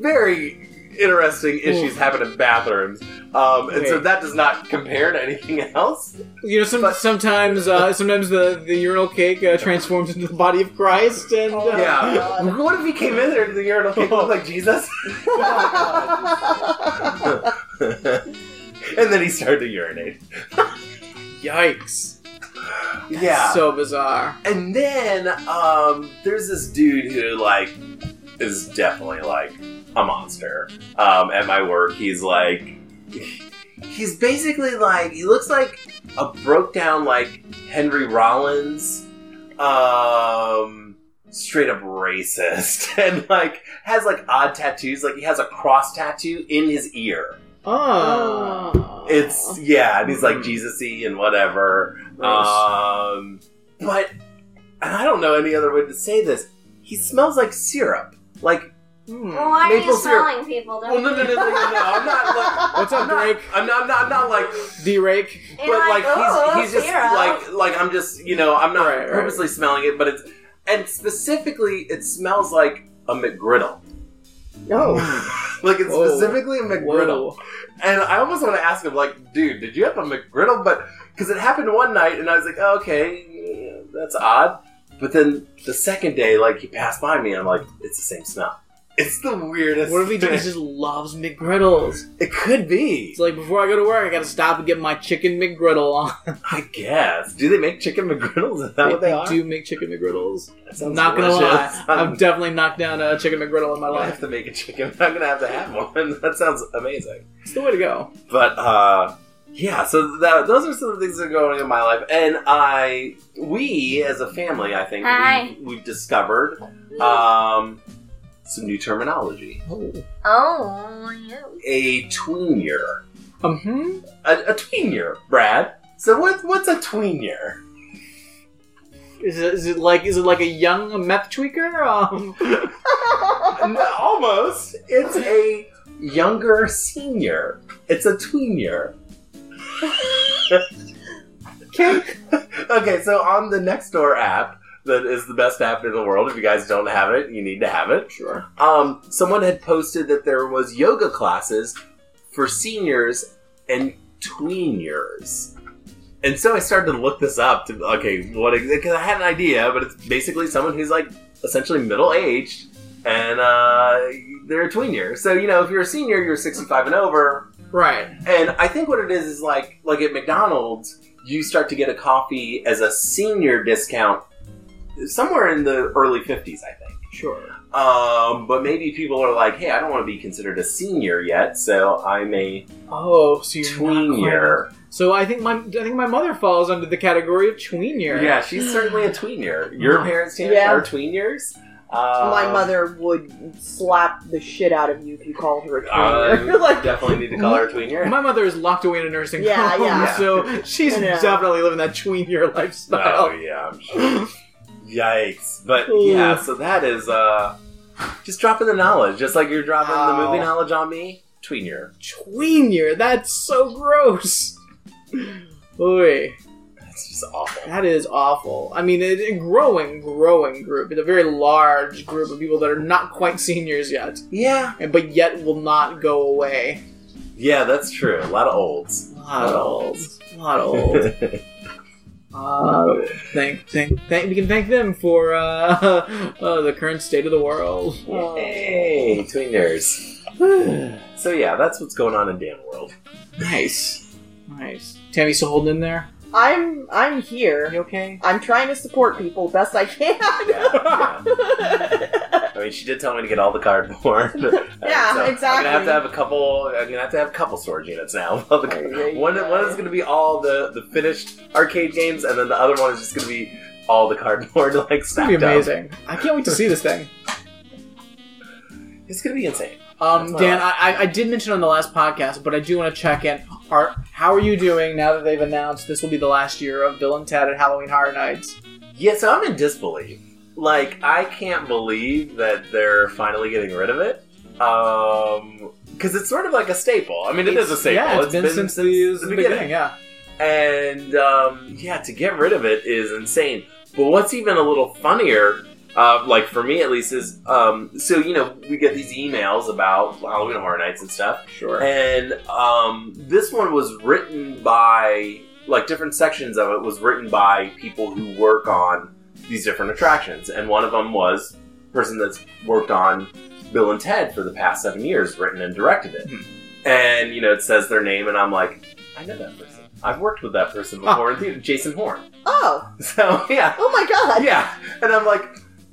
very interesting issues happen in bathrooms, um, and so that does not compare to anything else. You know, some, But- sometimes uh, sometimes the, the urinal cake uh, transforms into the body of Christ, and uh, Yeah. God. What if he came in there to the urinal cake looked like Jesus? and then he started to urinate. yikes! Yeah. so bizarre. And then um, there's this dude who like is definitely like a monster. Um, at my work, he's like he's basically like he looks like a broke down like Henry Rollins, um, straight up racist, and like has like odd tattoos. Like he has a cross tattoo in his ear. Oh, It's yeah, and he's like Jesus-y and whatever. Um, but and I don't know any other way to say this. He smells like syrup. Like Hmm. Well, why are Maple you syrup. smelling people? well, no, no, no, no, no, no. I'm not like. What's up, I'm not, Drake? I'm not. I'm not. I'm not like. D-rake. You're But like, "Oh, he's he's just like like I'm just you know I'm not Right, right. purposely smelling it, but it's and specifically it smells like a McGriddle. No. like it's Whoa. specifically a McGriddle. Whoa. And I almost want to ask him, like, dude, did you have a McGriddle? But because it happened one night, and I was like, oh, okay, yeah, that's odd. But then the second day, like, he passed by me, and I'm like, it's the same smell. It's the weirdest. What if he thing. just loves McGriddles? It could be. It's like before I go to work, I gotta stop and get my chicken McGriddle on. I guess. Do they make chicken McGriddles? Is that what they, are? do make chicken McGriddles. That I'm not gonna lie, I'm I've definitely knocked down a chicken McGriddle in my life. have to make a chicken. I'm gonna have to have one. That sounds amazing. It's the way to go. But uh, yeah, so that, those are some of the things that are going on in my life, and I, we as a family, I think Hi. we, we've discovered um, some new terminology. Oh. Oh, yeah. A tween year, Um. hmm? a, a tween year, Brad. So what, what's a tween year? Is it, is it like is it like a young meth tweaker? Um. No, Almost. It's a younger senior. It's a tween year. Okay. Okay, so on the Nextdoor app, that is the best app in the world. If you guys don't have it, you need to have it. Sure. Um, someone had posted that there was yoga classes for seniors and tween years. And so I started to look this up to okay, what because I had an idea, but it's basically someone who's like essentially middle aged and uh, they're a tween year. So you know, if you're a senior, you're 65 and over, Right. and I think what it is is like like at McDonald's, you start to get a coffee as a senior discount somewhere in the early 50s, I think. Sure. Um, but maybe people are like, hey, I don't want to be considered a senior yet, so I'm a Oh, so you're not tween year. So I think my I think my mother falls under the category of tween year. Yeah, she's certainly a tween year. Your Oh. parents, Tanner, Yeah. are tween years. Uh, My mother would slap the shit out of you if you called her a I tweener. like, definitely need to call her a tween year. My mother is locked away in a nursing Yeah, home, yeah. so she's definitely living that tween year lifestyle. Oh yeah, I'm sure. Yikes! But Ooh. yeah, so that is uh, just dropping the knowledge, just like you're dropping the movie knowledge on me. Tween year. Tween year, that's so gross. Boy, That's just awful. that is awful. I mean, it, a growing, growing group. It's a very large group of people that are not quite seniors yet, Yeah, and but yet will not go away. yeah, that's true. A lot of olds. A lot of old. A lot of old. Uh, thank, thank, thank. We can thank them for uh, uh, the current state of the world. Yay, tweeners. So yeah, that's what's going on in Dan World. nice, nice. Tammy, still holding in there? I'm I'm here. You okay? I'm trying to support people best I can. Yeah, yeah. I mean, she did tell me to get all the cardboard. Yeah, So I'm gonna have to have a couple. I'm gonna have to have a couple storage units now. One, one is gonna be all the the finished arcade games, and then the other one is just gonna be all the cardboard like It's gonna stacked be up. amazing. I can't wait to see this thing. It's gonna be insane. Um, Dan. I, I- did mention on the last podcast, but I do want to check in. Are how are you doing now that they've announced this will be the last year of Bill and Ted at Halloween Horror Nights? Yeah, so I'm in disbelief. Like, I can't believe that they're finally getting rid of it. Um, because it's sort of like a staple. I mean, it is a staple. Yeah, it's been, since, the, the beginning. Yeah. And um, yeah, to get rid of it is insane. But what's even a little funnier, uh, like for me at least, is um, so you know we get these emails about Halloween Horror Nights and stuff, Sure. and um, this one was written by like different sections of it was written by people who work on these different attractions, and one of them was a person that's worked on Bill and Ted for the past seven years, written and directed it. And you know, it says their name, and I'm like, I know that person. I've worked with that person before in theater, Jason Horn. oh, So yeah, oh my god. yeah, and I'm like,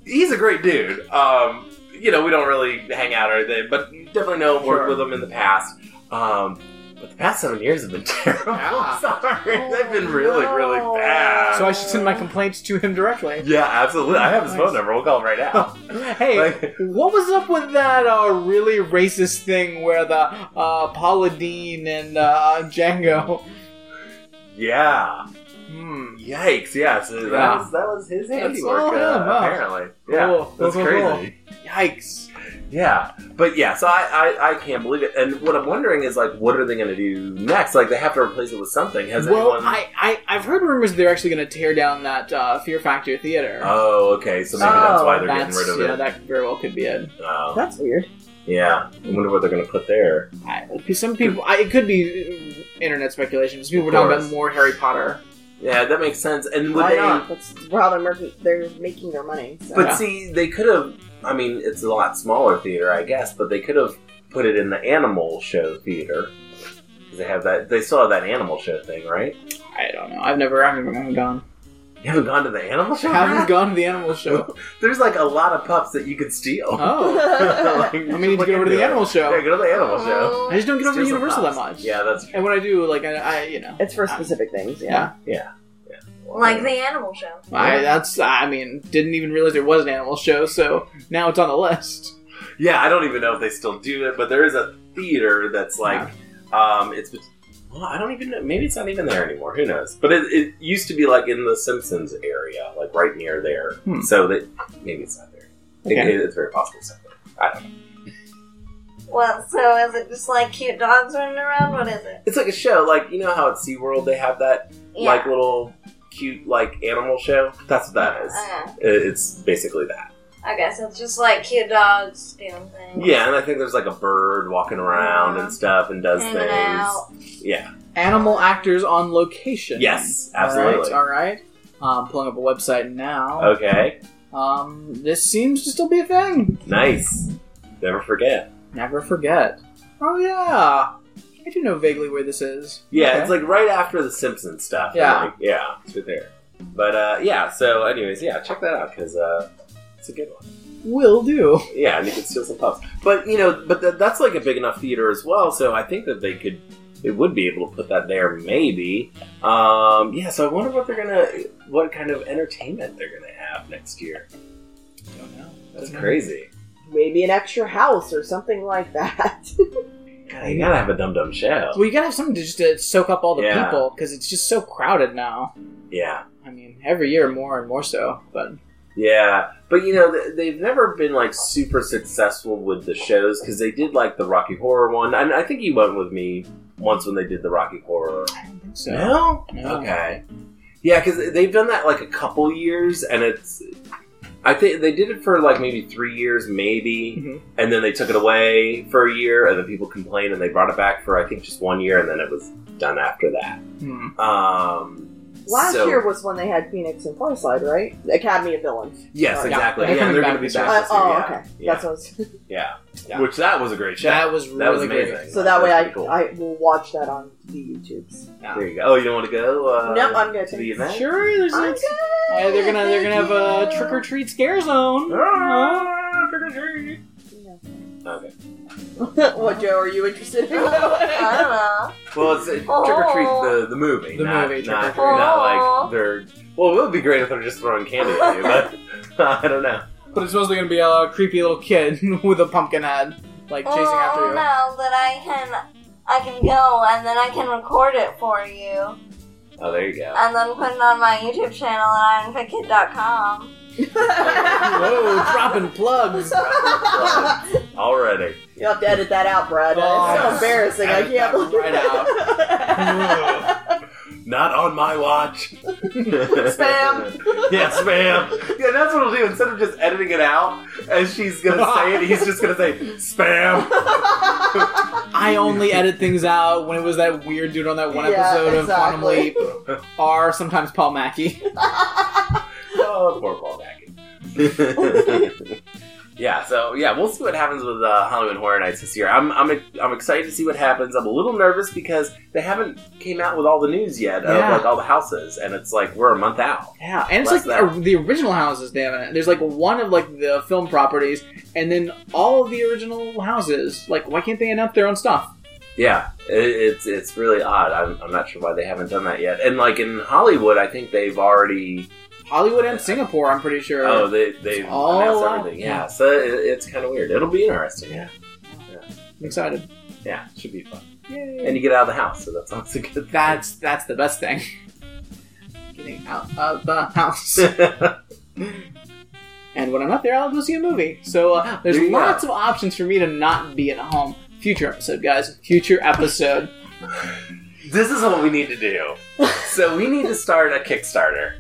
he's a great dude. Um, you know, we don't really hang out or anything, but definitely know him, worked Sure. with him in the past. Um, but the past seven years have been terrible. Yeah. Sorry, they've been really, really bad. So I should send my complaints to him directly. yeah, absolutely. I have his phone number. We'll call him right now. Hey, Like- what was up with that uh, really racist thing where the uh, Paula Deen and uh, Django? yeah. Hmm. Yikes! Yeah, so that Yeah. was that was his That's handiwork. uh, him. Apparently, yeah, Cool, that's cool, cool, crazy. Yikes. Yeah, but yeah, so I, I I can't believe it. And what I'm wondering is like, what are they going to do next? Like, they have to replace it with something. Has well, anyone? I, I, I've heard rumors they're actually going to tear down that uh, Fear Factor theater. Oh, okay. So maybe that's Oh, why they're That's, getting rid of it. yeah, that very well could be it. Oh, That's weird. yeah. I wonder what they're going to put there. I, 'cause some people, I, it could be uh, internet speculation. Some people were Of talking about more Harry Potter. Yeah, that makes sense. And would Why they? not? That's how they're making, they're making their money. So. But Yeah. see, they could have. I mean, it's a lot smaller theater, I guess, but they could have put it in the animal show theater. 'Cause They have that. They still have that animal show thing, right? I don't know. I've never, I've never gone. You haven't gone to the animal show. haven't Brad? gone to the animal show. There's like a lot of pups that you could steal. Oh, Like, I mean, need to look get over to into the it. animal show. Yeah, go to the animal show. I just don't get over Steal to some Universal that pups. much. Yeah, that's And when I do, like, I, I you know, it's for specific things, yeah. yeah. yeah. Like the animal show. I that's I mean, didn't even realize there was an animal show, so now it's on the list. Yeah, I don't even know if they still do it, but there is a theater that's like, um, it's. Well, I don't even know. Maybe it's not even there anymore. Who knows? But it, it used to be like in the Simpsons area, like right near there. Hmm. So that maybe it's not there. It- Okay. it- it's very possible it's not there. I don't know. Well, so is it just like cute dogs running around? What is it? It's like a show, like you know how at SeaWorld they have that Yeah. like little cute like animal show. That's what that is. Okay. It- It's basically that. Okay, so it's just like cute dogs doing things. Yeah, and I think there's like a bird walking around Yeah. and stuff and does Hanging things. out. Yeah. Animal actors on location. Yes, absolutely. All right. All right. Um, pulling up a website now. Okay. Um, this seems to still be a thing. Nice. Never forget. Never forget. Oh yeah, I do know vaguely where this is. Yeah, Okay. it's like right after the Simpsons stuff. Yeah. like, yeah, it's right there. But uh, yeah, so anyways, yeah, check that out because uh, it's a good one. will do. Yeah, and you can steal some pups. But you know, but th- that's like a big enough theater as well. So I think that they could, they would be able to put that there, maybe. Um, yeah. So I wonder what they're gonna, what kind of entertainment they're gonna have next year. I Don't know. That's crazy. Maybe an extra house or something like that. God, you gotta have a dum dum show. Well, you gotta have something to just to soak up all the Yeah. people because it's just so crowded now. Yeah. I mean, every year more and more so. But Yeah, but you know they've never been like super successful with the shows because they did like the Rocky Horror one, and I think you went with me once when they did the Rocky Horror. I don't think so. No, No. okay, yeah, because they've done that like a couple years, and it's. I think they did it for like maybe three years, maybe, Mhm. and then they took it away for a year, and then people complained, and they brought it back for I think just one year, and then it was done after that. Hmm. Um, Last so- year was when they had Phoenix and Farsight, right? Academy of Villains. yes, Yeah, exactly. they're Yeah, they're going to be this back this Uh, year. oh, yeah. okay. Yeah. That's what I was, Yeah. Yeah. Which that was a great show. That was That was really great. amazing. so that way I, cool. I will watch that on the YouTubes. there you go. Oh, you don't want to go? Uh, nope, I'm going to the event. Sure, there's I'm a, good. uh, they're gonna they're gonna have a trick or treat scare zone. Ah, trick or treat. Okay. what, Joe? Are you interested in I don't know. Well, it's uh, trick or treat the the movie, The not, movie, Trick not, or Treat. not like they're. Well, it would be great if they're just throwing candy at you, but I don't know. But it's mostly gonna be a creepy little kid with a pumpkin head, like chasing oh, after you. no, that I can, I can go and then I can record it for you Oh, there you go. and then put it on my YouTube channel at ironfitKid.com. Whoa, dropping plugs. Already. You'll have to edit that out, Brad. Oh, it's so yes. embarrassing. I can't that believe right out. Not on my watch. Spam. yeah, spam. Yeah, that's what he'll do. Instead of just editing it out as she's gonna say it, he's just gonna say spam. I only edit things out when it was that weird dude on that one Yeah, episode of Quantum. Leap, or sometimes Paul Mackey. Oh, poor Paul yeah, so yeah, we'll see what happens with uh, Halloween Horror Nights this year. I'm, I'm I'm excited to see what happens. I'm a little nervous because they haven't came out with all the news yet of Yeah. like all the houses, and it's like we're a month out. Yeah, and it's Less like the, the original houses they haven't. There's like one of like the film properties, and then all of the original houses. Like, why can't they announce their own stuff? Yeah, it, it's it's really odd. I'm, I'm not sure why they haven't done that yet. And like in Hollywood, I think they've already Hollywood and Singapore, I'm pretty sure. oh they they've all announced out. everything. Yeah, so it, it's kind of weird. It'll be interesting. Yeah, I'm excited. yeah, it should be fun. Yay. And you get out of the house, so that's always a good thing. That's that's the best thing. Getting out of the house. and when I'm not there, I'll go see a movie. So uh, there's There you go. lots of options for me to not be at home. Future episode, guys. Future episode. this is what we need to do. so we need to start a Kickstarter.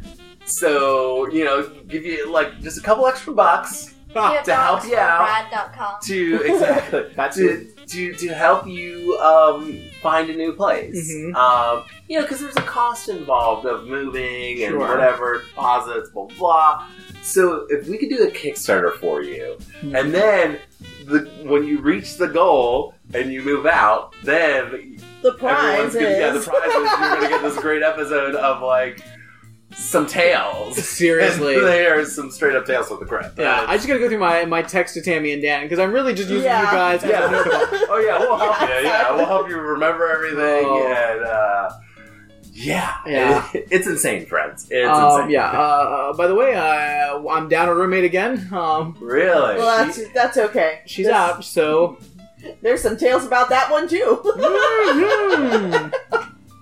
So you know, give you like just a couple extra bucks to help you out. Brad.com. to exactly That's to, to to help you um, find a new place. Mhm. Um, you know, because there's a cost involved of moving and Sure. whatever deposits, blah blah. So if we could do a Kickstarter for you, Mm-hmm. and then the, when you reach the goal and you move out, then The prize everyone's gonna, yeah, the is. prize is you're gonna get this great episode of like some tales. Seriously. And there's some straight up tales with the crypt. Yeah, Uh, I just gotta go through my, my text to Tammy and Dan because I'm really just using Yeah. you guys Yeah. oh yeah, we'll help Yeah, you. Yeah, we'll help you remember everything. Oh. And uh, yeah, Yeah. it's insane, friends. It's Um, insane. yeah. Uh, uh, by the way, uh, I'm down a roommate again. Um, really. Well, that's that's okay. she's There's- out, so. There's some tales about that one too. mm-hmm.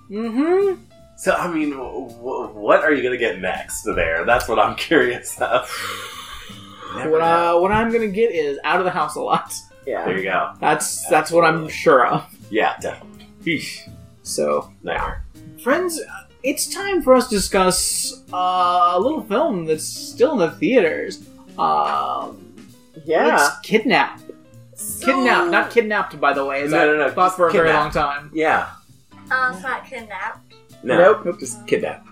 mm-hmm. So I mean, w- w- what are you gonna get next there? That's what I'm curious of. Never What know. uh, what I'm gonna get is out of the house a lot. yeah. There you go. That's that's what I'm sure of. Yeah, definitely. Eesh. So, Nightmare. friends, it's time for us to discuss uh, a little film that's still in the theaters. Um, Yeah. it's Kidnap. So- Kidnapped, not kidnapped, by the way. As No, I no, no, thought just for a very long time. Yeah. Oh, it's not kidnapped. No. Nope. Nope. Just kidnap.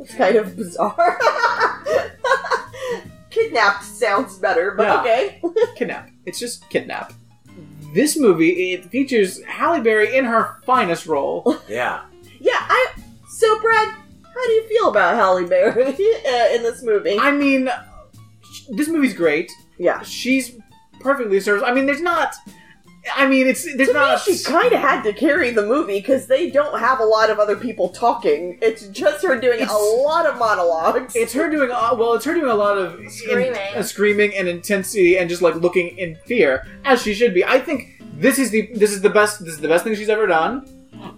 It's kind of bizarre. Kidnapped sounds better, but Yeah. okay. Kidnap. It's just Kidnap. This movie it features Halle Berry in her finest role. Yeah. Yeah, I. So, Brad, how do you feel about Halle Berry uh, in this movie? I mean, sh- this movie's great. yeah. She's perfectly serves. I mean, there's not. I mean, it's there's To me, she kind of had to carry the movie because they don't have a lot of other people talking. It's just her doing a lot of monologues. It's her doing well. It's her doing a lot of in- Screaming. uh, screaming and intensity, and just like looking in fear, as she should be. I think this is the this is the best this is the best thing she's ever done.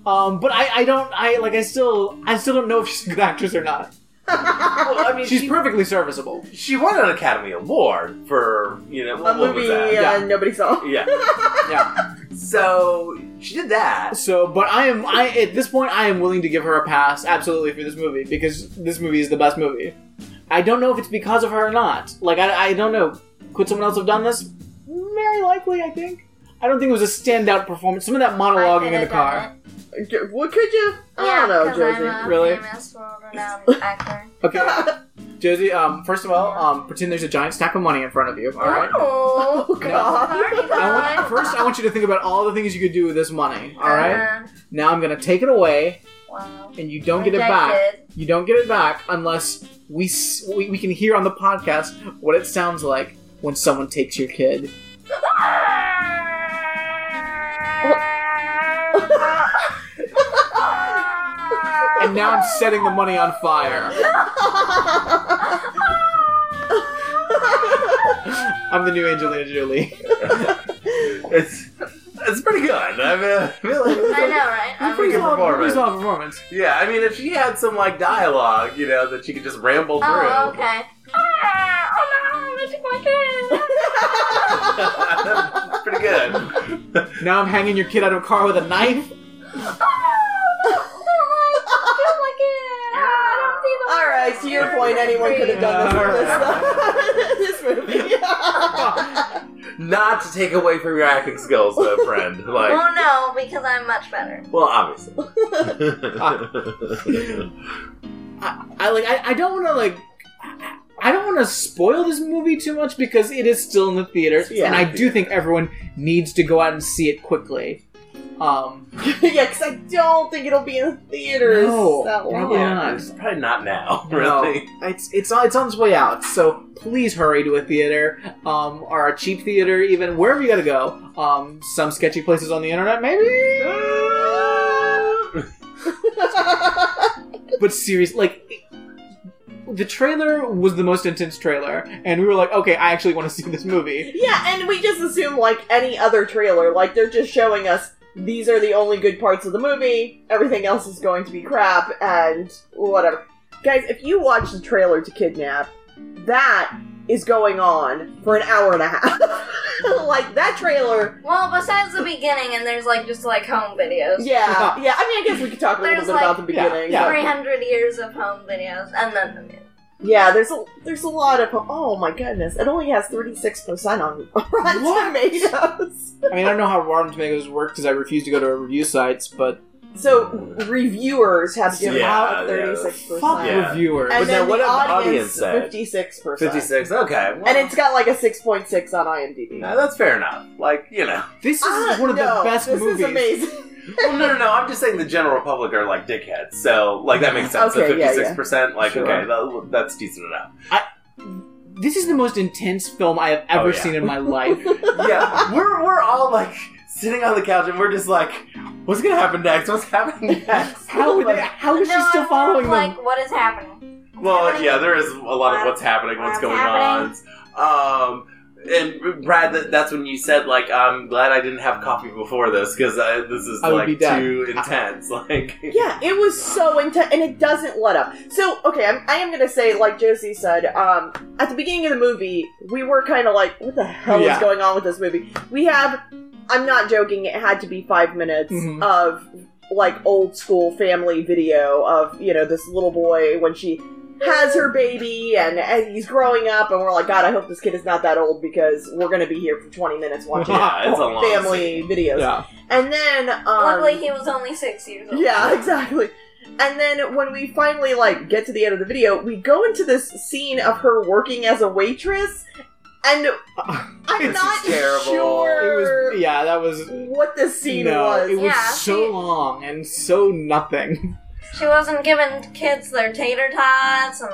Um, but I, I don't I like I still I still don't know if she's a good actress or not. Well, I mean, She's she, perfectly serviceable. she won an Academy Award for you know a what, what was movie that? uh, Yeah. nobody saw. Yeah. Yeah. So she did that. So, but I am I at this point I am willing to give her a pass absolutely for this movie because this movie is the best movie. I don't know if it's because of her or not. Like I, I don't know. Could someone else have done this? Very likely, I think. I don't think it was a standout performance. Some of that monologuing in the car. What could you? I yeah, don't know, 'cause Josie. I'm a Really? famous world-renowned actor. Okay, Josie. Um, first of all, um, pretend there's a giant stack of money in front of you. All right. Oh, Oh God. party I want, first, I want you to think about all the things you could do with this money. All right. Uh, Now I'm gonna take it away, wow. and you don't get it back. You don't get it back unless we, s- we we can hear on the podcast what it sounds like when someone takes your kid. And now I'm setting the money on fire. I'm the new Angelina Jolie. It's it's pretty good. I mean, I feel like it's I know, right? I'm Pretty good solid- performance. solid performance. Yeah, I mean, if she had some like dialogue, you know, that she could just ramble through. Oh, okay. Ah, oh no, they took my kid. Pretty good. Now I'm hanging your kid out of a car with a knife. Right, to your point, anyone could have done this for this, this movie. Not to take away from your acting skills, though, friend. Like, Well, no, because I'm much better. well, obviously. I, I like. I, I don't want to like. I- I don't want to spoil this movie too much because it is still in the theaters, Yeah. and I do think everyone needs to go out and see it quickly. Um, yeah, because I don't think it'll be in theaters No, that long. probably not. it's probably not now, no, really. it's it's on it's on its way out. So please hurry to a theater, um, or a cheap theater, even wherever you gotta go. Um, some sketchy places on the internet, maybe. But serious, like the trailer was the most intense trailer, and we were like, okay, I actually want to see this movie. yeah, and we just assume like any other trailer, like they're just showing us these are the only good parts of the movie. Everything else is going to be crap and whatever. Guys, if you watch the trailer to Kidnap, that is going on for an hour and a half. like that trailer, Well, besides the beginning, and there's like just like home videos. yeah, yeah. I mean, I guess we could talk a little There's, bit about the like- yeah, beginning. yeah. 300 years of home videos, and then the movie. Yeah, there's a there's a lot of oh my goodness, it only has thirty six percent on Rotten? Tomatoes. I mean, I don't know how Rotten Tomatoes work because I refuse to go to review sites, but So reviewers have given Yeah, out yeah. thirty six fuck percent, Yeah. reviewers. and But then now what the have the audience audience said? fifty six percent, 56. Okay. Well, and it's got like a six point six on IMDb. no, that's fair enough. Like you know. this is Ah, one of no, the best this movies. is amazing. Well, no, no, no. I'm just saying the general public are like dickheads. So, like, that makes sense. Okay, so, yeah, 56%, like, Sure. okay, that, that's decent enough. This is the most intense film I have ever Oh, yeah. seen in my life. Yeah, we're, we're all, like, sitting on the couch and we're just like, what's gonna happen next? What's happening next? How, are they, how is she still I'm following them? Like, what is happening? Well, yeah, there is a lot of what's happening, what's What's going happening? on. Um, and Brad, that, that's when you said like, I'm glad I didn't have coffee before this because this is I be like too intense. Like, Yeah, it was so intense, and it doesn't let up. So, okay, I'm, I am gonna say, like Josie said, um, at the beginning of the movie, we were kind of like, what the hell Yeah. is going on with this movie? We have, I'm not joking, it had to be five minutes Mhm. of, like, old school family video of, you know, this little boy when she has her baby and, and he's growing up, and we're like, God, I hope this kid is not that old because we're gonna be here for 20 minutes watching Yeah, it's family videos. yeah. And then, um, Luckily, he was only six years old. yeah, exactly. And then when we finally like get to the end of the video, we go into this scene of her working as a waitress, and I'm It's not terrible. sure It was yeah, that was what the scene no, was. it was Yeah, so she- long and so nothing. She wasn't giving kids their tater tots and.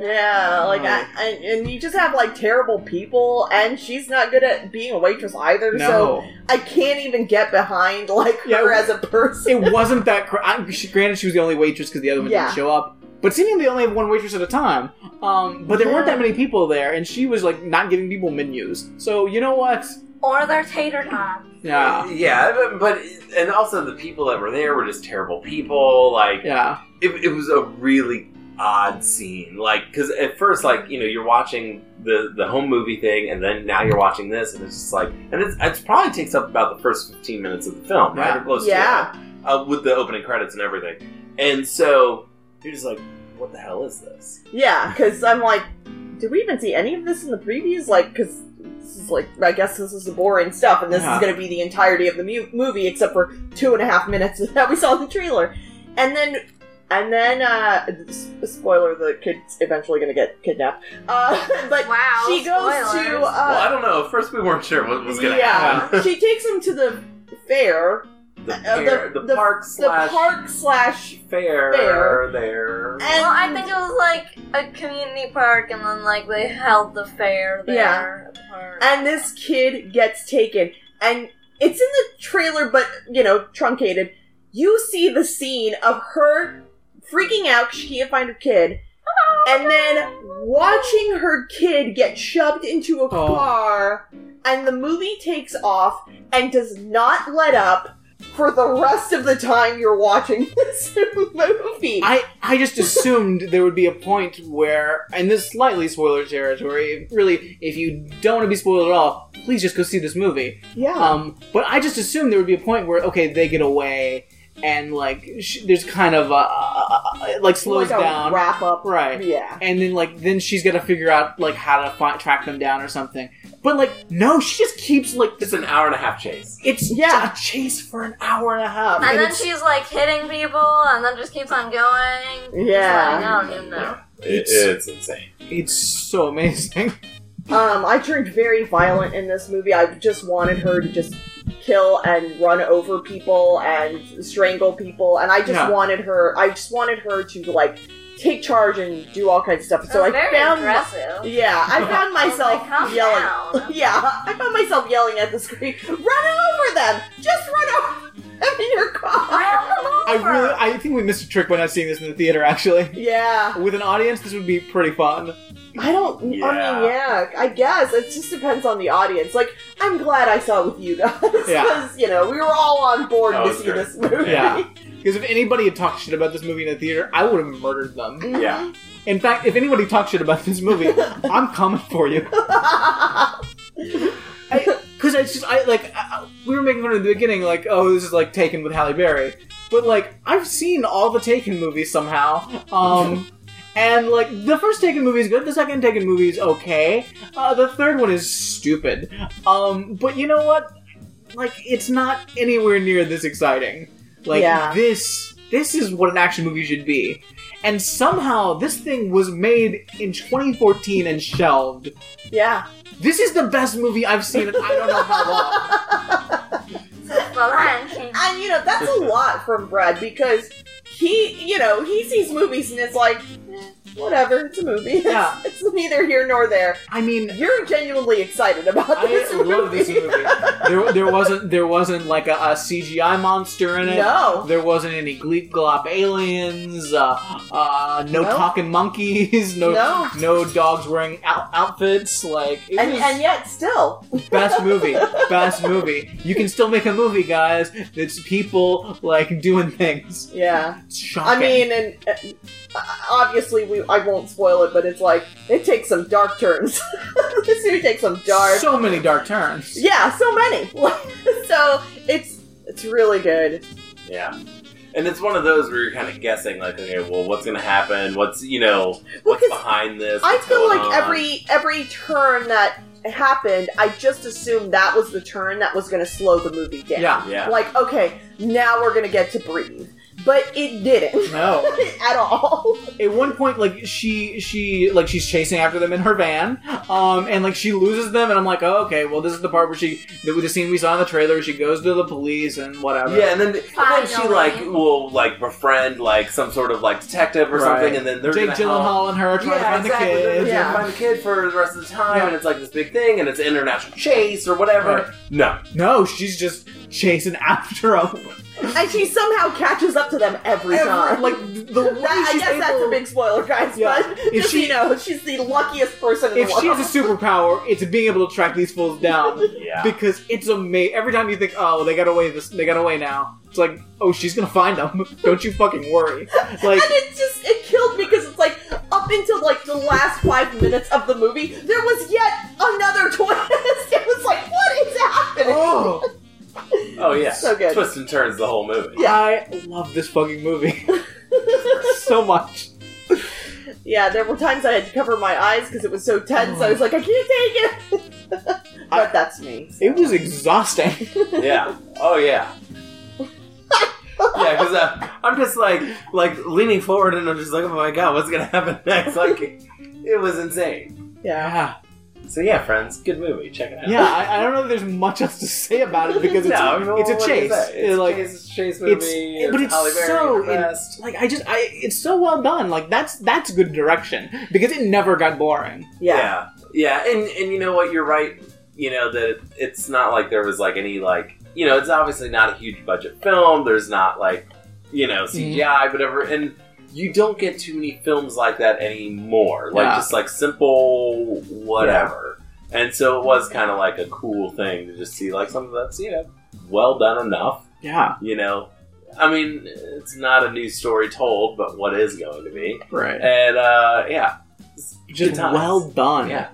yeah, like I, I, and you just have like terrible people, and she's not good at being a waitress either. So No, I can't even get behind like Yeah, her as a person. it wasn't that. Cr- I, she, granted, she was the only waitress because the other one Yeah. didn't show up. But seemingly they only have one waitress at a time. Um, but there weren't that many people there, and she was like not giving people menus. So you know what? Or their tater tots. Yeah, yeah, but, but and also the people that were there were just terrible people. Like, yeah, it, it was a really odd scene like because at first like you know you're watching the the home movie thing and then now you're watching this and it's just like and it's, it probably takes up about the first 15 minutes of the film right Yeah. or close Yeah. to it uh, with the opening credits and everything and so you're just like what the hell is this Yeah, because I'm like, did we even see any of this in the previews? Like, because this is like, I guess this is the boring stuff, and this Yeah. is going to be the entirety of the mu- movie, except for two and a half minutes that we saw in the trailer. And then, and then, uh, spoiler: the kid's eventually going to get kidnapped. Uh, but Wow, she goes to, spoilers. uh, well i don't know first we weren't sure what was gonna yeah, happen she takes him to the fair, the, uh, fair, the, park the slash park slash fair, fair. there And- well, I think it was like a community park, and then like they held the fair there. Yeah. the park. and this kid gets taken and it's in the trailer but you know truncated you see the scene of her freaking out 'cause she can't find her kid and then watching her kid get shoved into a Oh. car and the movie takes off and does not let up for the rest of the time you're watching this movie I I just assumed there would be a point where, and this is slightly spoiler territory. Really, if you don't want to be spoiled at all, please just go see this movie. yeah Um, but I just assumed there would be a point where okay, they get away, and like sh- there's kind of a, uh, like slows like a down, wrap up right? yeah And then like then she's got to figure out like how to fi- track them down or something. But like no, she just keeps like it's an hour and a half chase it's Yeah. a chase for an hour and a half, And then she's like hitting people, and then just keeps on going. Yeah. It's like, I don't even know. It's- it's insane it's so amazing. Um, I turned very violent in this movie. I just wanted her to just kill and run over people and strangle people, and I just Yeah. wanted her. I just wanted her to like take charge and do all kinds of stuff. So oh, I very found, aggressive. yeah, I found I myself like, yelling. down. Yeah, I found myself yelling at the screen. Run over them! Just run over them in your car. I really I think we missed a trick by not seeing this in the theater. Actually, Yeah, with an audience, this would be pretty fun. I don't. I mean, Yeah. yeah, I guess it just depends on the audience. Like, I'm glad I saw it with you guys because Yeah. you know we were all on board That to see great. this movie. Yeah. Because if anybody had talked shit about this movie in the theater, I would have murdered them. Mm-hmm. yeah In fact, if anybody talks shit about this movie, I'm coming for you. Because it's just, I like, I, we were making fun at the beginning, like, oh, this is like Taken with Halle Berry. But like, I've seen all the Taken movies somehow. Um, And like the first Taken movie is good, the second Taken movie is okay. Uh, the third one is stupid. Um, but you know what? Like it's not anywhere near this exciting. Like Yeah. this, this is what an action movie should be. And somehow this thing was made in 2014 and shelved. Yeah. This is the best movie I've seen in I don't know how long. The Lion King. And you know, that's a lot from Brad because he, you know, he sees movies and it's like, whatever, it's a movie. Yeah. It's, neither here nor there. I mean, You're genuinely excited about this I movie. love this movie. There, there wasn't there wasn't like a, a CGI monster in it. No. There wasn't any gleep glop aliens. Uh, uh, no No. talking monkeys. No, No. no dogs wearing out- outfits. Like And, and yet, still. best movie, best movie. You can still make a movie, guys. It's people like doing things. Yeah. It's shocking. I mean, and uh, obviously, we I won't spoil it, but it's like, it takes some dark turns. this movie takes some dark. so many dark turns. yeah, so many. so, it's it's really good. Yeah. And it's one of those where you're kind of guessing, like, okay, well, what's going to happen? What's, you know, Well, what's 'cause behind this? I feel like on? every every turn that happened, I just assumed that was the turn that was going to slow the movie down. Yeah. Yeah. Like, okay, now we're going to get to breathe. But it didn't. No. At all. at one point like she she like she's chasing after them in her van um and like she loses them and i'm like oh, okay well this is the part where she the, the scene we saw in the trailer she goes to the police and whatever Yeah, and then, and then she Finally. like will like befriend like some sort of like detective or Right. something, and then they're jake gonna help. gyllenhaal and her trying to find exactly. the They're kids Yeah. gonna find the kid for the rest of the time, Yeah. and it's like this big thing, and it's an international chase or whatever. Right. No, no she's just chasing after them And she somehow catches up to them every, time. like the way That, I she's guess that's a big spoiler, guys. Yeah. But If just so she- you know, she's the luckiest person in if the world. she has a superpower it's being able to track these fools down yeah, because it's amazing every time you think oh they got away this they got away now it's like oh she's gonna find them don't you fucking worry like and it just it killed me because it's like up until like the last five minutes of the movie, there was yet another twist. It was like, what is happening? oh oh yeah, So good. Twists and turns the whole movie. Yeah. I love this fucking movie so much. yeah, there were times I had to cover my eyes because it was so tense. I was like, I can't take it. but I- that's me. It was exhausting. Yeah. Oh yeah. yeah, because uh, I'm just like like leaning forward, and I'm just like, oh my god, what's gonna happen next? Like, it was insane. Yeah. Yeah, So yeah, friends, good movie. Check it out. yeah. I, I don't know if there's much else to say about it because it's No, I mean, it's a what do you chase. say? It's like a chase, chase movie. it's- but it's Halle Berry so at her in- best. like I just I it's so well done. Like that's that's good direction because it never got boring. Yeah. yeah, yeah, and and you know what? You're right. You know that it's not like there was like any like you know it's obviously not a huge budget film. There's not like you know Mm-hmm. CGI, whatever, and you don't get too many films like that anymore. Like Yeah. just like simple whatever. And so it was kind of like a cool thing to just see like something that's you know well done enough. Yeah, You know, I mean it's not a new story told, but what is going to be? right. And uh, yeah, Just well done. Yeah.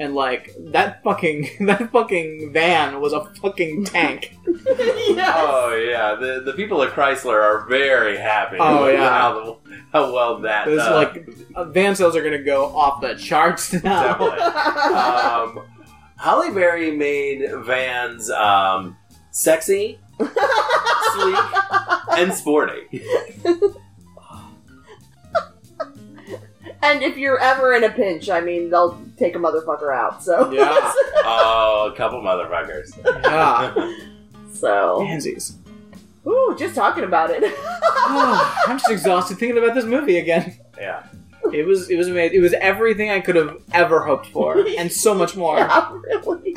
And like that fucking that fucking van was a fucking tank. Yes. Oh yeah, the the people at Chrysler are very happy. Oh, with yeah. how, how well that It's uh, like uh, van sales are gonna go off the charts now. definitely. um, Halle Berry made vans um, sexy, sleek, and sporty. And if you're ever in a pinch, I mean, they'll take a motherfucker out. So Yeah. Oh, a couple motherfuckers. Yeah, so Pansies. ooh, just talking about it. I'm just exhausted thinking about this movie again. Yeah. It was it was amazing. It was everything I could have ever hoped for, and so much more. yeah, really.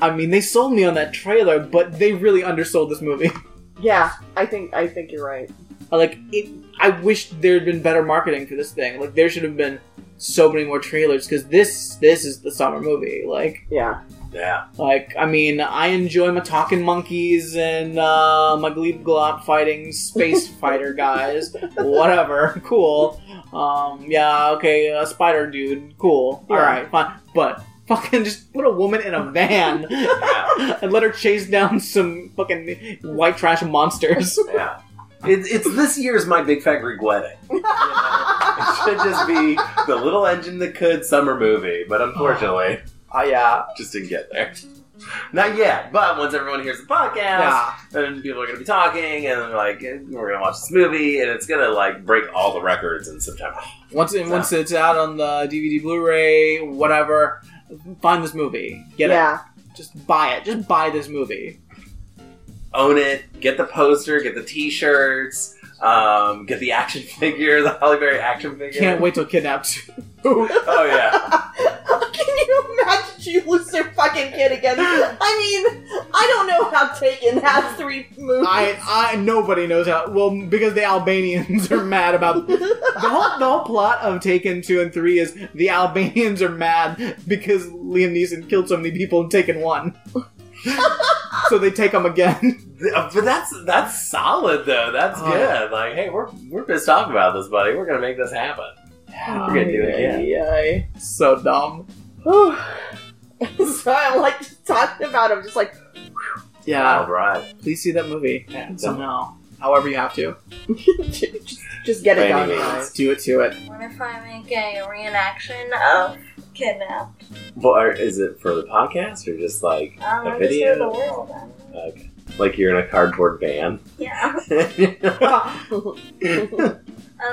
I mean, they sold me on that trailer, but they really undersold this movie. Yeah, I think I think you're right. Like, it, I wish there had been better marketing for this thing. Like, there should have been so many more trailers because this this is the summer movie. Like, Yeah. Yeah. like I mean, I enjoy my talking monkeys and uh, my Gleep Glop fighting space fighter guys. Whatever, cool. Um, yeah, okay, uh, spider dude, cool. Yeah. All right, fine, but. Fucking just put a woman in a van and let her chase down some fucking white trash monsters. Yeah. It, it's this year's My Big Fat Greek Wedding. You know? should just be the little engine that could summer movie, but unfortunately, Oh yeah. just didn't get there. Not yet, but once everyone hears the podcast, Yeah. then people are going to be talking, and then like we're going to watch this movie, and it's going to like break all the records in September. Once it, once it's out on the DVD, Blu-ray, whatever, find this movie. Get yeah. it. Just buy it. Just buy this movie. Own it. Get the poster. Get the T-shirts. Um, get the action figure, the Halle Berry action figure. Can't wait till Kidnapped 2. Oh yeah. Can you imagine you lose your fucking kid again? I mean, I don't know how Taken has three movies. I, I, nobody knows how. Well, because the Albanians are mad about the whole, the whole plot of Taken two and three is the Albanians are mad because Liam Neeson killed so many people in Taken one, so they take them again. But that's that's solid though. That's Oh. good. Like, hey, we're we're pissed off about this, buddy. We're gonna make this happen. We're gonna do it again. Yay. So dumb. So I'm like just talking about him, just like Yeah, All right. please see that movie Yeah, somehow. However you have to, just, just get it done, any means. guys. do it to it. What if I make a reenaction of Kidnapped? Well, are- is it for the podcast or just like um, I don't a just video? the world. I. Okay. Like you're in a cardboard van. Yeah. I'm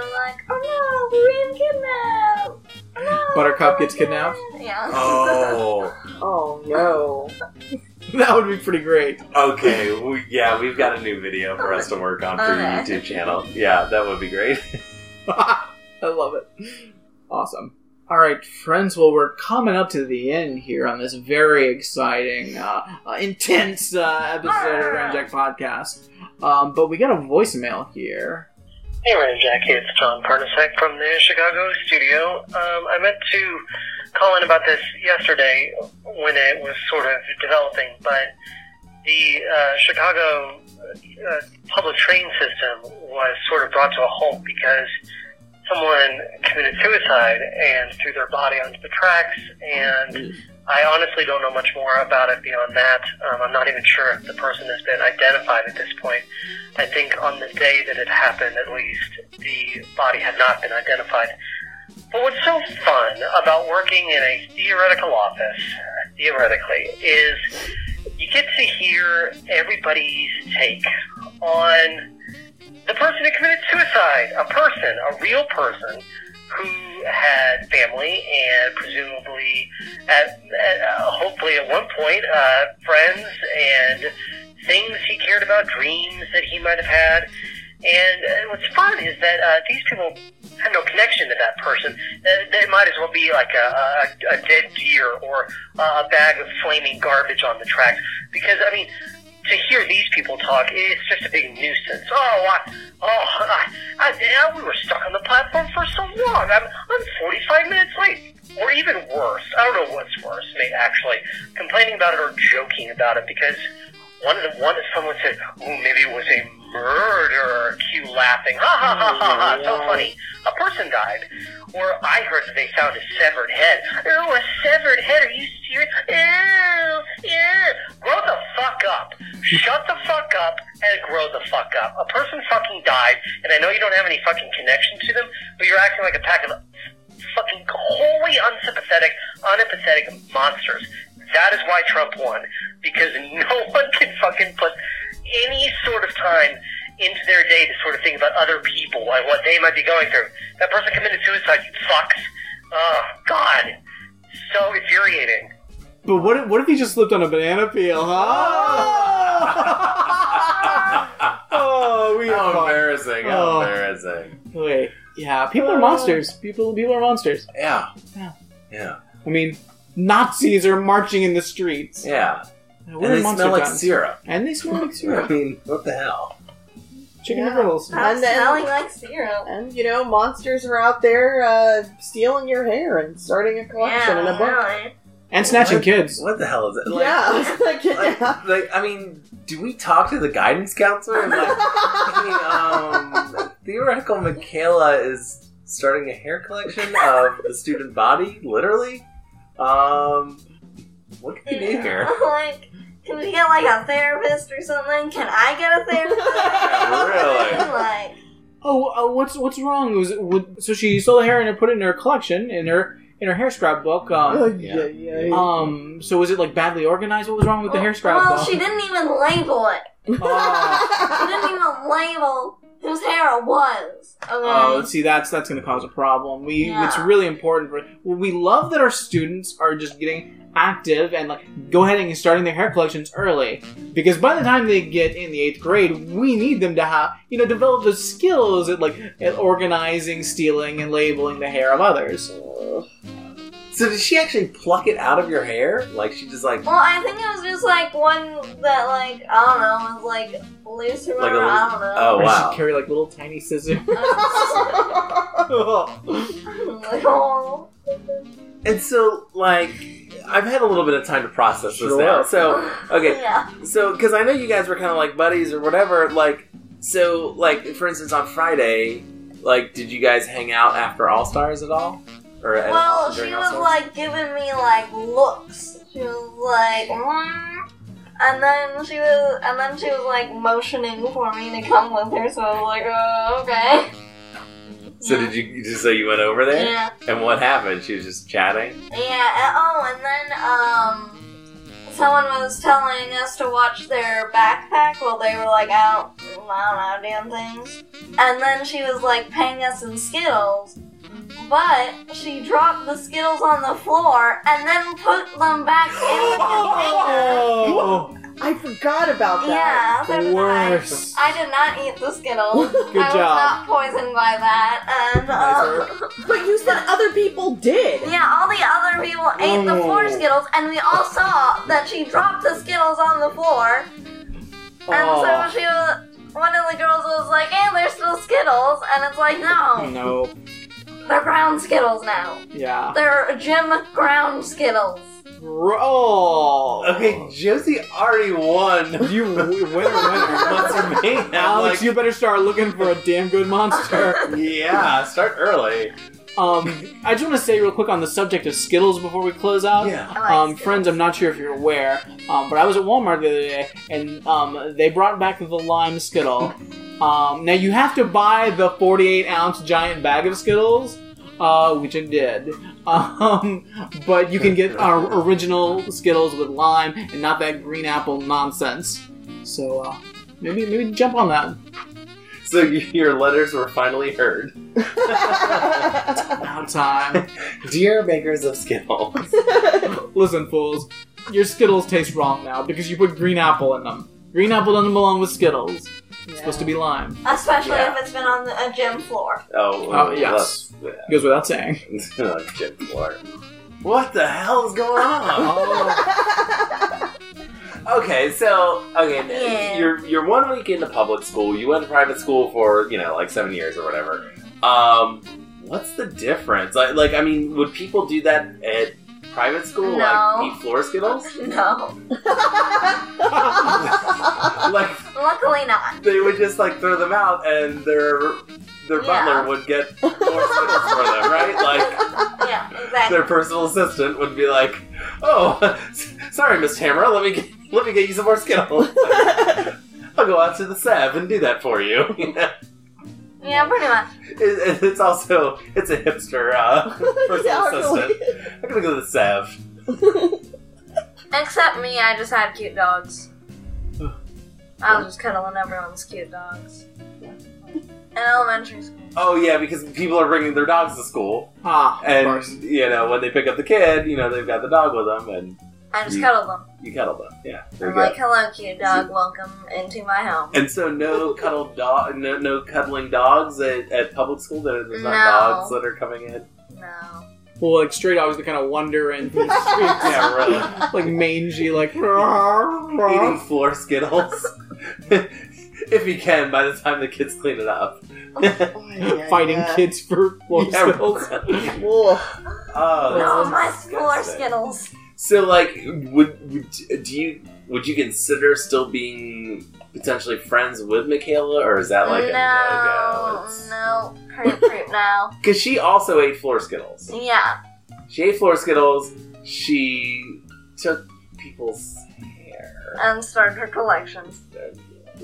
like, oh no, we're being kidnapped. Oh, no, Buttercup gets kidnapped? Yeah. oh oh no. That would be pretty great. okay. We, yeah, we've got a new video for us to work on for your YouTube channel. Yeah, that would be great. I love it. Awesome. All right, friends. Well, we're coming up to the end here on this very exciting, uh, uh, intense uh, episode of Ramjack Podcast. Um, but we got a voicemail here. Hey, Ramjack, it's John Parnasek from the Chicago studio. Um, I meant to call in about this yesterday when it was sort of developing, but the uh, Chicago uh, public train system was sort of brought to a halt because someone committed suicide and threw their body onto the tracks, and I honestly don't know much more about it beyond that. Um, I'm not even sure if the person has been identified at this point. I think on the day that it happened, at least, the body had not been identified. But what's so fun about working in a theoretical office, theoretically, is you get to hear everybody's take on the person who committed suicide. A person, a real person, who had family and presumably, at, at uh, hopefully at one point, uh, friends and things he cared about, dreams that he might have had. And uh, what's fun is that uh, these people have no connection to that person. Uh, they might as well be like a, a, a dead deer or a bag of flaming garbage on the tracks. Because, I mean, to hear these people talk, it's just a big nuisance. Oh, I, oh, I, I, yeah, we were stuck on the platform for so long. I'm, I'm 45 minutes late. Or even worse. I don't know what's worse, mate, actually. Complaining about it or joking about it because one of the one someone said, "Oh, maybe it was a murder." Cue laughing, ha ha ha ha ha. So funny. A person died. Or I heard that they found a severed head. Oh, a severed head? Are you serious? Ew, yeah. Grow the fuck up. Shut the fuck up and grow the fuck up. A person fucking died, and I know you don't have any fucking connection to them, but you're acting like a pack of fucking wholly unsympathetic, unempathetic monsters. That is why Trump won. Because no one can fucking put any sort of time into their day to sort of think about other people and what they might be going through. That person committed suicide, you fucks. Oh, God. So infuriating. But what if, what if he just slipped on a banana peel, huh? oh, we How are fun. embarrassing! How Oh. embarrassing! Wait, yeah, people are monsters. People, people are monsters. Yeah. Yeah. Yeah. I mean, Nazis are marching in the streets. Yeah. We're and they monster smell like guns. syrup. And they smell like syrup. I syrup. mean, what the hell? Chicken Yeah. noodles. And then- smelling like syrup. And you know, monsters are out there uh, stealing your hair and starting a collection in a book. really. And snatching What- kids. What the hell is it? Like, yeah, like, Like, yeah. like, I mean, do we talk to the guidance counselor? And like, hey, um, theoretical Michaela is starting a hair collection of the student body, literally. Um, what can we do here? like, can we get like a therapist or something? Can I get a therapist? Yeah, really? like, oh, uh, what's what's wrong? Was it, would, so she stole the hair and put it in her collection in her in her hair scrapbook. Oh, Um, yeah, yeah. um, so was it like badly organized? What was wrong with the hair scrapbook? Well, she didn't even label it. Oh. She didn't even label whose hair it was. Okay. Oh, see, that's that's going to cause a problem. We Yeah. it's really important. For, well, we love that our students are just getting active and like go ahead and starting their hair collections early because by the time they get in the eighth grade, we need them to have you know develop the skills at like at organizing, stealing, and labeling the hair of others. So did she actually pluck it out of your hair? Like she just like Well, I think it was just like one that, like, I don't know, was like loose or Like a whatever. I don't oh Or wow. she carry like little tiny scissors. know. And so like I've had a little bit of time to process this Sure. now. So okay, Yeah. so because I know you guys were kind of like buddies or whatever. Like so like for instance on Friday, like did you guys hang out after All Stars at all? Or Well, she was like giving me like looks. She was like, mm. and then she was, and then she was like motioning for me to come with her. So I was like, oh, okay. So did you just so you went over there? Yeah, And what happened? She was just chatting. yeah. And, oh, and then um, someone was telling us to watch their backpack while they were like out, I don't know, doing things. And then she was like paying us in Skittles. But she dropped the Skittles on the floor and then put them back in the container. oh, I forgot about that. Yeah, so did I. I did not eat the Skittles. Good I was not poisoned by that. And uh, But you said other people did. yeah, all the other people ate the floor Oh. Skittles, and we all saw that she dropped the Skittles on the floor. And Oh. so she was. One of the girls was like, "Hey, there's still Skittles," and it's like, no, No, they're ground Skittles now. yeah. They're gym ground Skittles. Oh. Okay, Josie already won. You w- winner, winner. Monster Mayhem. Alex, like, you better start looking for a damn good monster. yeah, start early. Um, I just want to say real quick on the subject of Skittles before we close out. Yeah. I like Um, Skittles. friends, I'm not sure if you're aware, um, but I was at Walmart the other day, and um, they brought back the lime Skittle. Um, now you have to buy the 48 ounce giant bag of Skittles, uh, which I did. Um, but you can get our original Skittles with lime and not that green apple nonsense. So uh, maybe maybe jump on that. So your letters were finally heard. Now time. Dear makers of Skittles. Listen, fools, your Skittles taste wrong now because you put green apple in them. Green apple doesn't belong with Skittles. It's supposed to be lime. Especially Yeah. if it's been on a gym floor. Oh, Oh, yes. That's- Goes without saying. yeah. Jim Clark. What the hell is going on? Okay, so okay, Yeah. you're you're one week into public school. You went to private school for you know like seven years or whatever. Um, what's the difference? Like, like I mean, would people do that at private school? No. Like eat floor skittles? No. like Luckily not. they would just like throw them out, and their their Yeah. butler would get more skittles for them, right? Like Yeah, exactly. their personal assistant would be like, "Oh, sorry, Miss Tamara, let me get, let me get you some more Skittles. I'll go out to the Sev and do that for you." Yeah, pretty much. It- it- it's also it's a hipster uh, personal Yeah, assistant. really. I'm gonna go to the Sev. Except me, I just had cute dogs. I was just cuddling everyone's cute dogs. In elementary school. Oh yeah, because people are bringing their dogs to school, ah, of and course. you know when they pick up the kid, you know they've got the dog with them, and I just You- cuddled them. you cuddle them. Yeah, there I'm like, hello, cute dog, welcome into my home. And so no cuddle dog, no, no cuddling dogs at, at public school. There- There's not dogs that are coming in. No. Well, like straight dogs that kind of wander in the streets. Yeah, really. like mangy, like Eating floor skittles, if he can. By the time the kids clean it up. Oh, fighting Yeah. kids for floor Yeah, Skittles. Oh, No, that's my disgusting. floor Skittles. So, like, would, would do you would you consider still being potentially friends with Michaela, or is that like a no, no no, creep, creep now. Because she also ate floor skittles. Yeah, She ate floor skittles. She took people's hair. and started her collections.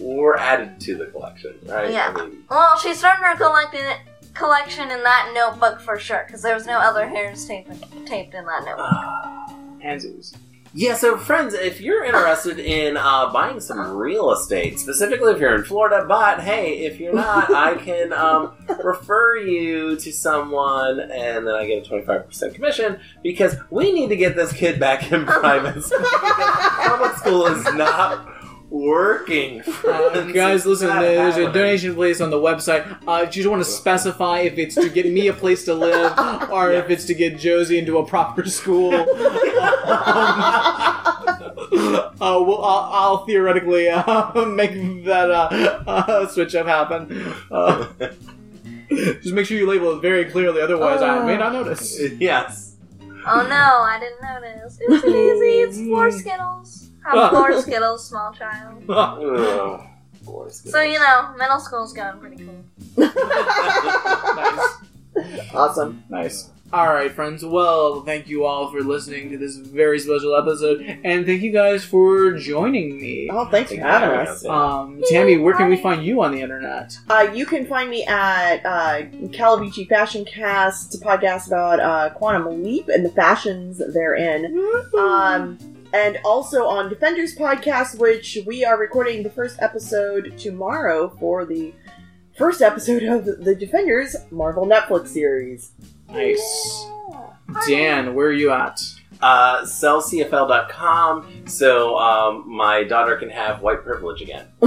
Or added to the collection, right? Yeah. I mean, Well, she started her collecting collection in that notebook for sure, because there was no other hairs taped, taped in that notebook. Hansies. Yeah, so friends, if you're interested in uh, buying some real estate, specifically if you're in Florida, but hey, if you're not, I can um, refer you to someone and then I get a 25% commission because we need to get this kid back in private school. Public school is not working. Uh, friends. guys, listen, not there's a donation place on the website. Uh, if you just want to specify if it's to get me a place to live or if it's to get Josie into a proper school, um, uh, well, I'll, I'll theoretically uh, make that uh, uh, switch up happen. Uh, just make sure you label it very clearly, otherwise I may not notice. yes. Oh no, I didn't notice. It's easy. It's floor skittles. Have floor skittles, small child. Ugh. Boy, it's. So you know, middle school's going pretty cool. nice. awesome. Nice. All right, friends. Well, thank you all for listening to this very special episode, and thank you guys for joining me. Oh, thanks for having us. Um, Tammy, where can we find you on the internet? Uh, you can find me at uh, Calavici Fashion Cast, a podcast about uh, Quantum Leap and the fashions therein. Um, and also on Defenders Podcast, which we are recording the first episode tomorrow for the first episode of the Defenders Marvel Netflix series. Nice. Dan, where are you at? uh, sellcfl.com so um, my daughter can have white privilege again.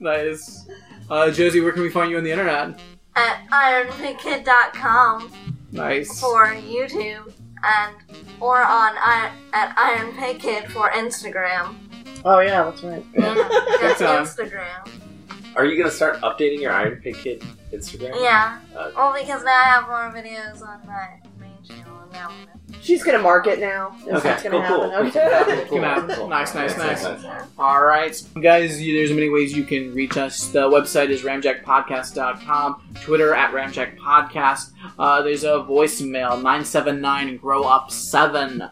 nice. Uh, Josie, where can we find you on the internet? At ironpigkid.com Nice. for YouTube and or on I- at Iron Pig Kid for Instagram. Oh yeah, that's right. Yeah, that's time. Instagram. Are you going to start updating your Iron Pig Kid Instagram? Yeah. Uh, Well, because now I have more videos on my main channel and now. She's gonna mark it now. That's Okay, what's gonna cool, cool. happen. Cool, Okay. cool, Come on. cool. Nice, nice, nice. nice. All right, guys. You, there's many ways you can reach us. The website is ramjackpodcast.com. Twitter at ramjackpodcast. Uh, there's a voicemail nine seven nine grow up seven.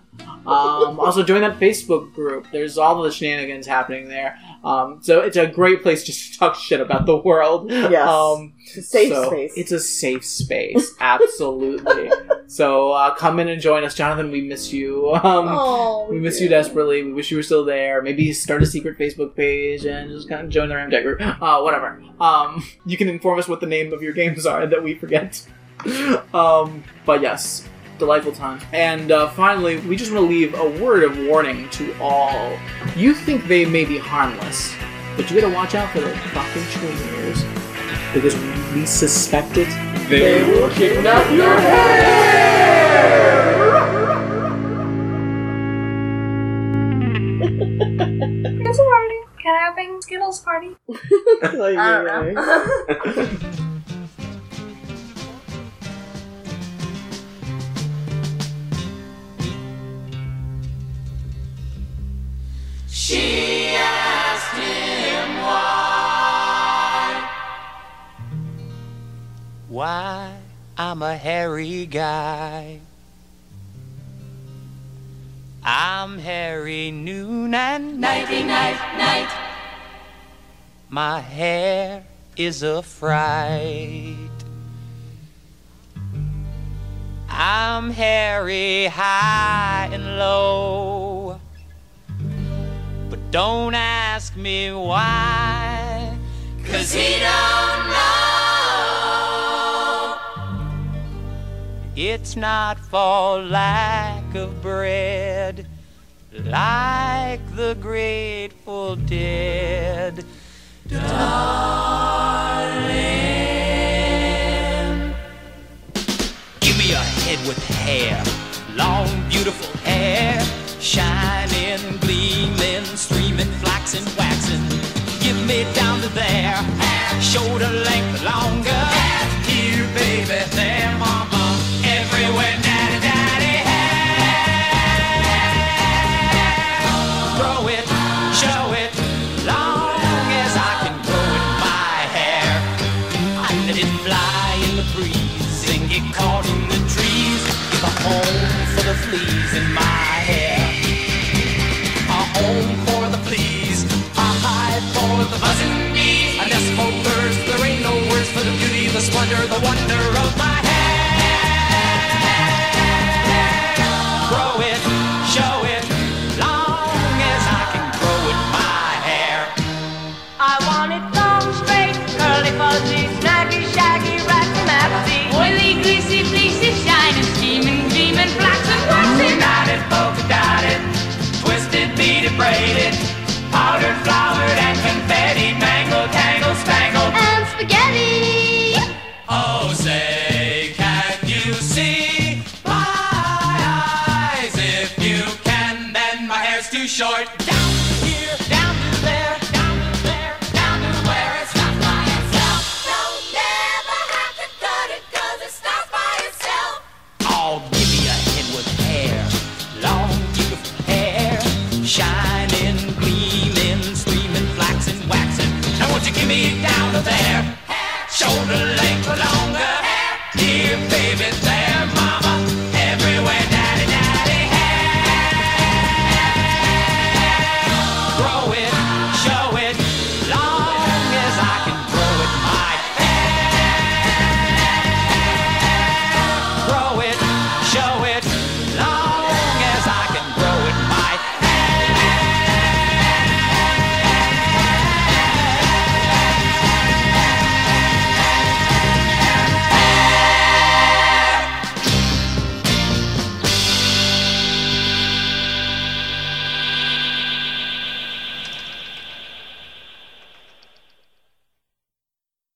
Um, also join that Facebook group. There's all the shenanigans happening there. Um, so it's a great place just to talk shit about the world. Yes. Um, Safe so space. It's a safe space. Absolutely. so uh, come in and join us, Jonathan. We miss you. Um, oh, we miss you desperately. We wish you were still there. Maybe start a secret Facebook page and just kind of join the Ramjack group. Uh, whatever. Um, you can inform us what the name of your games are that we forget. um, but yes, delightful time. And uh, finally, we just want to leave a word of warning to all. You think they may be harmless, but you gotta watch out for the fucking triggers. Because when we suspect it, They will kidnap your hair. It's a party. Can I have bacon Skittles party? Like, I don't know. Why, Why I'm a hairy guy. I'm hairy noon and nighty night night. My hair is a fright. I'm hairy high and low. Don't ask me why. Cause he don't know. It's not for lack of bread, like the Grateful Dead. Darling,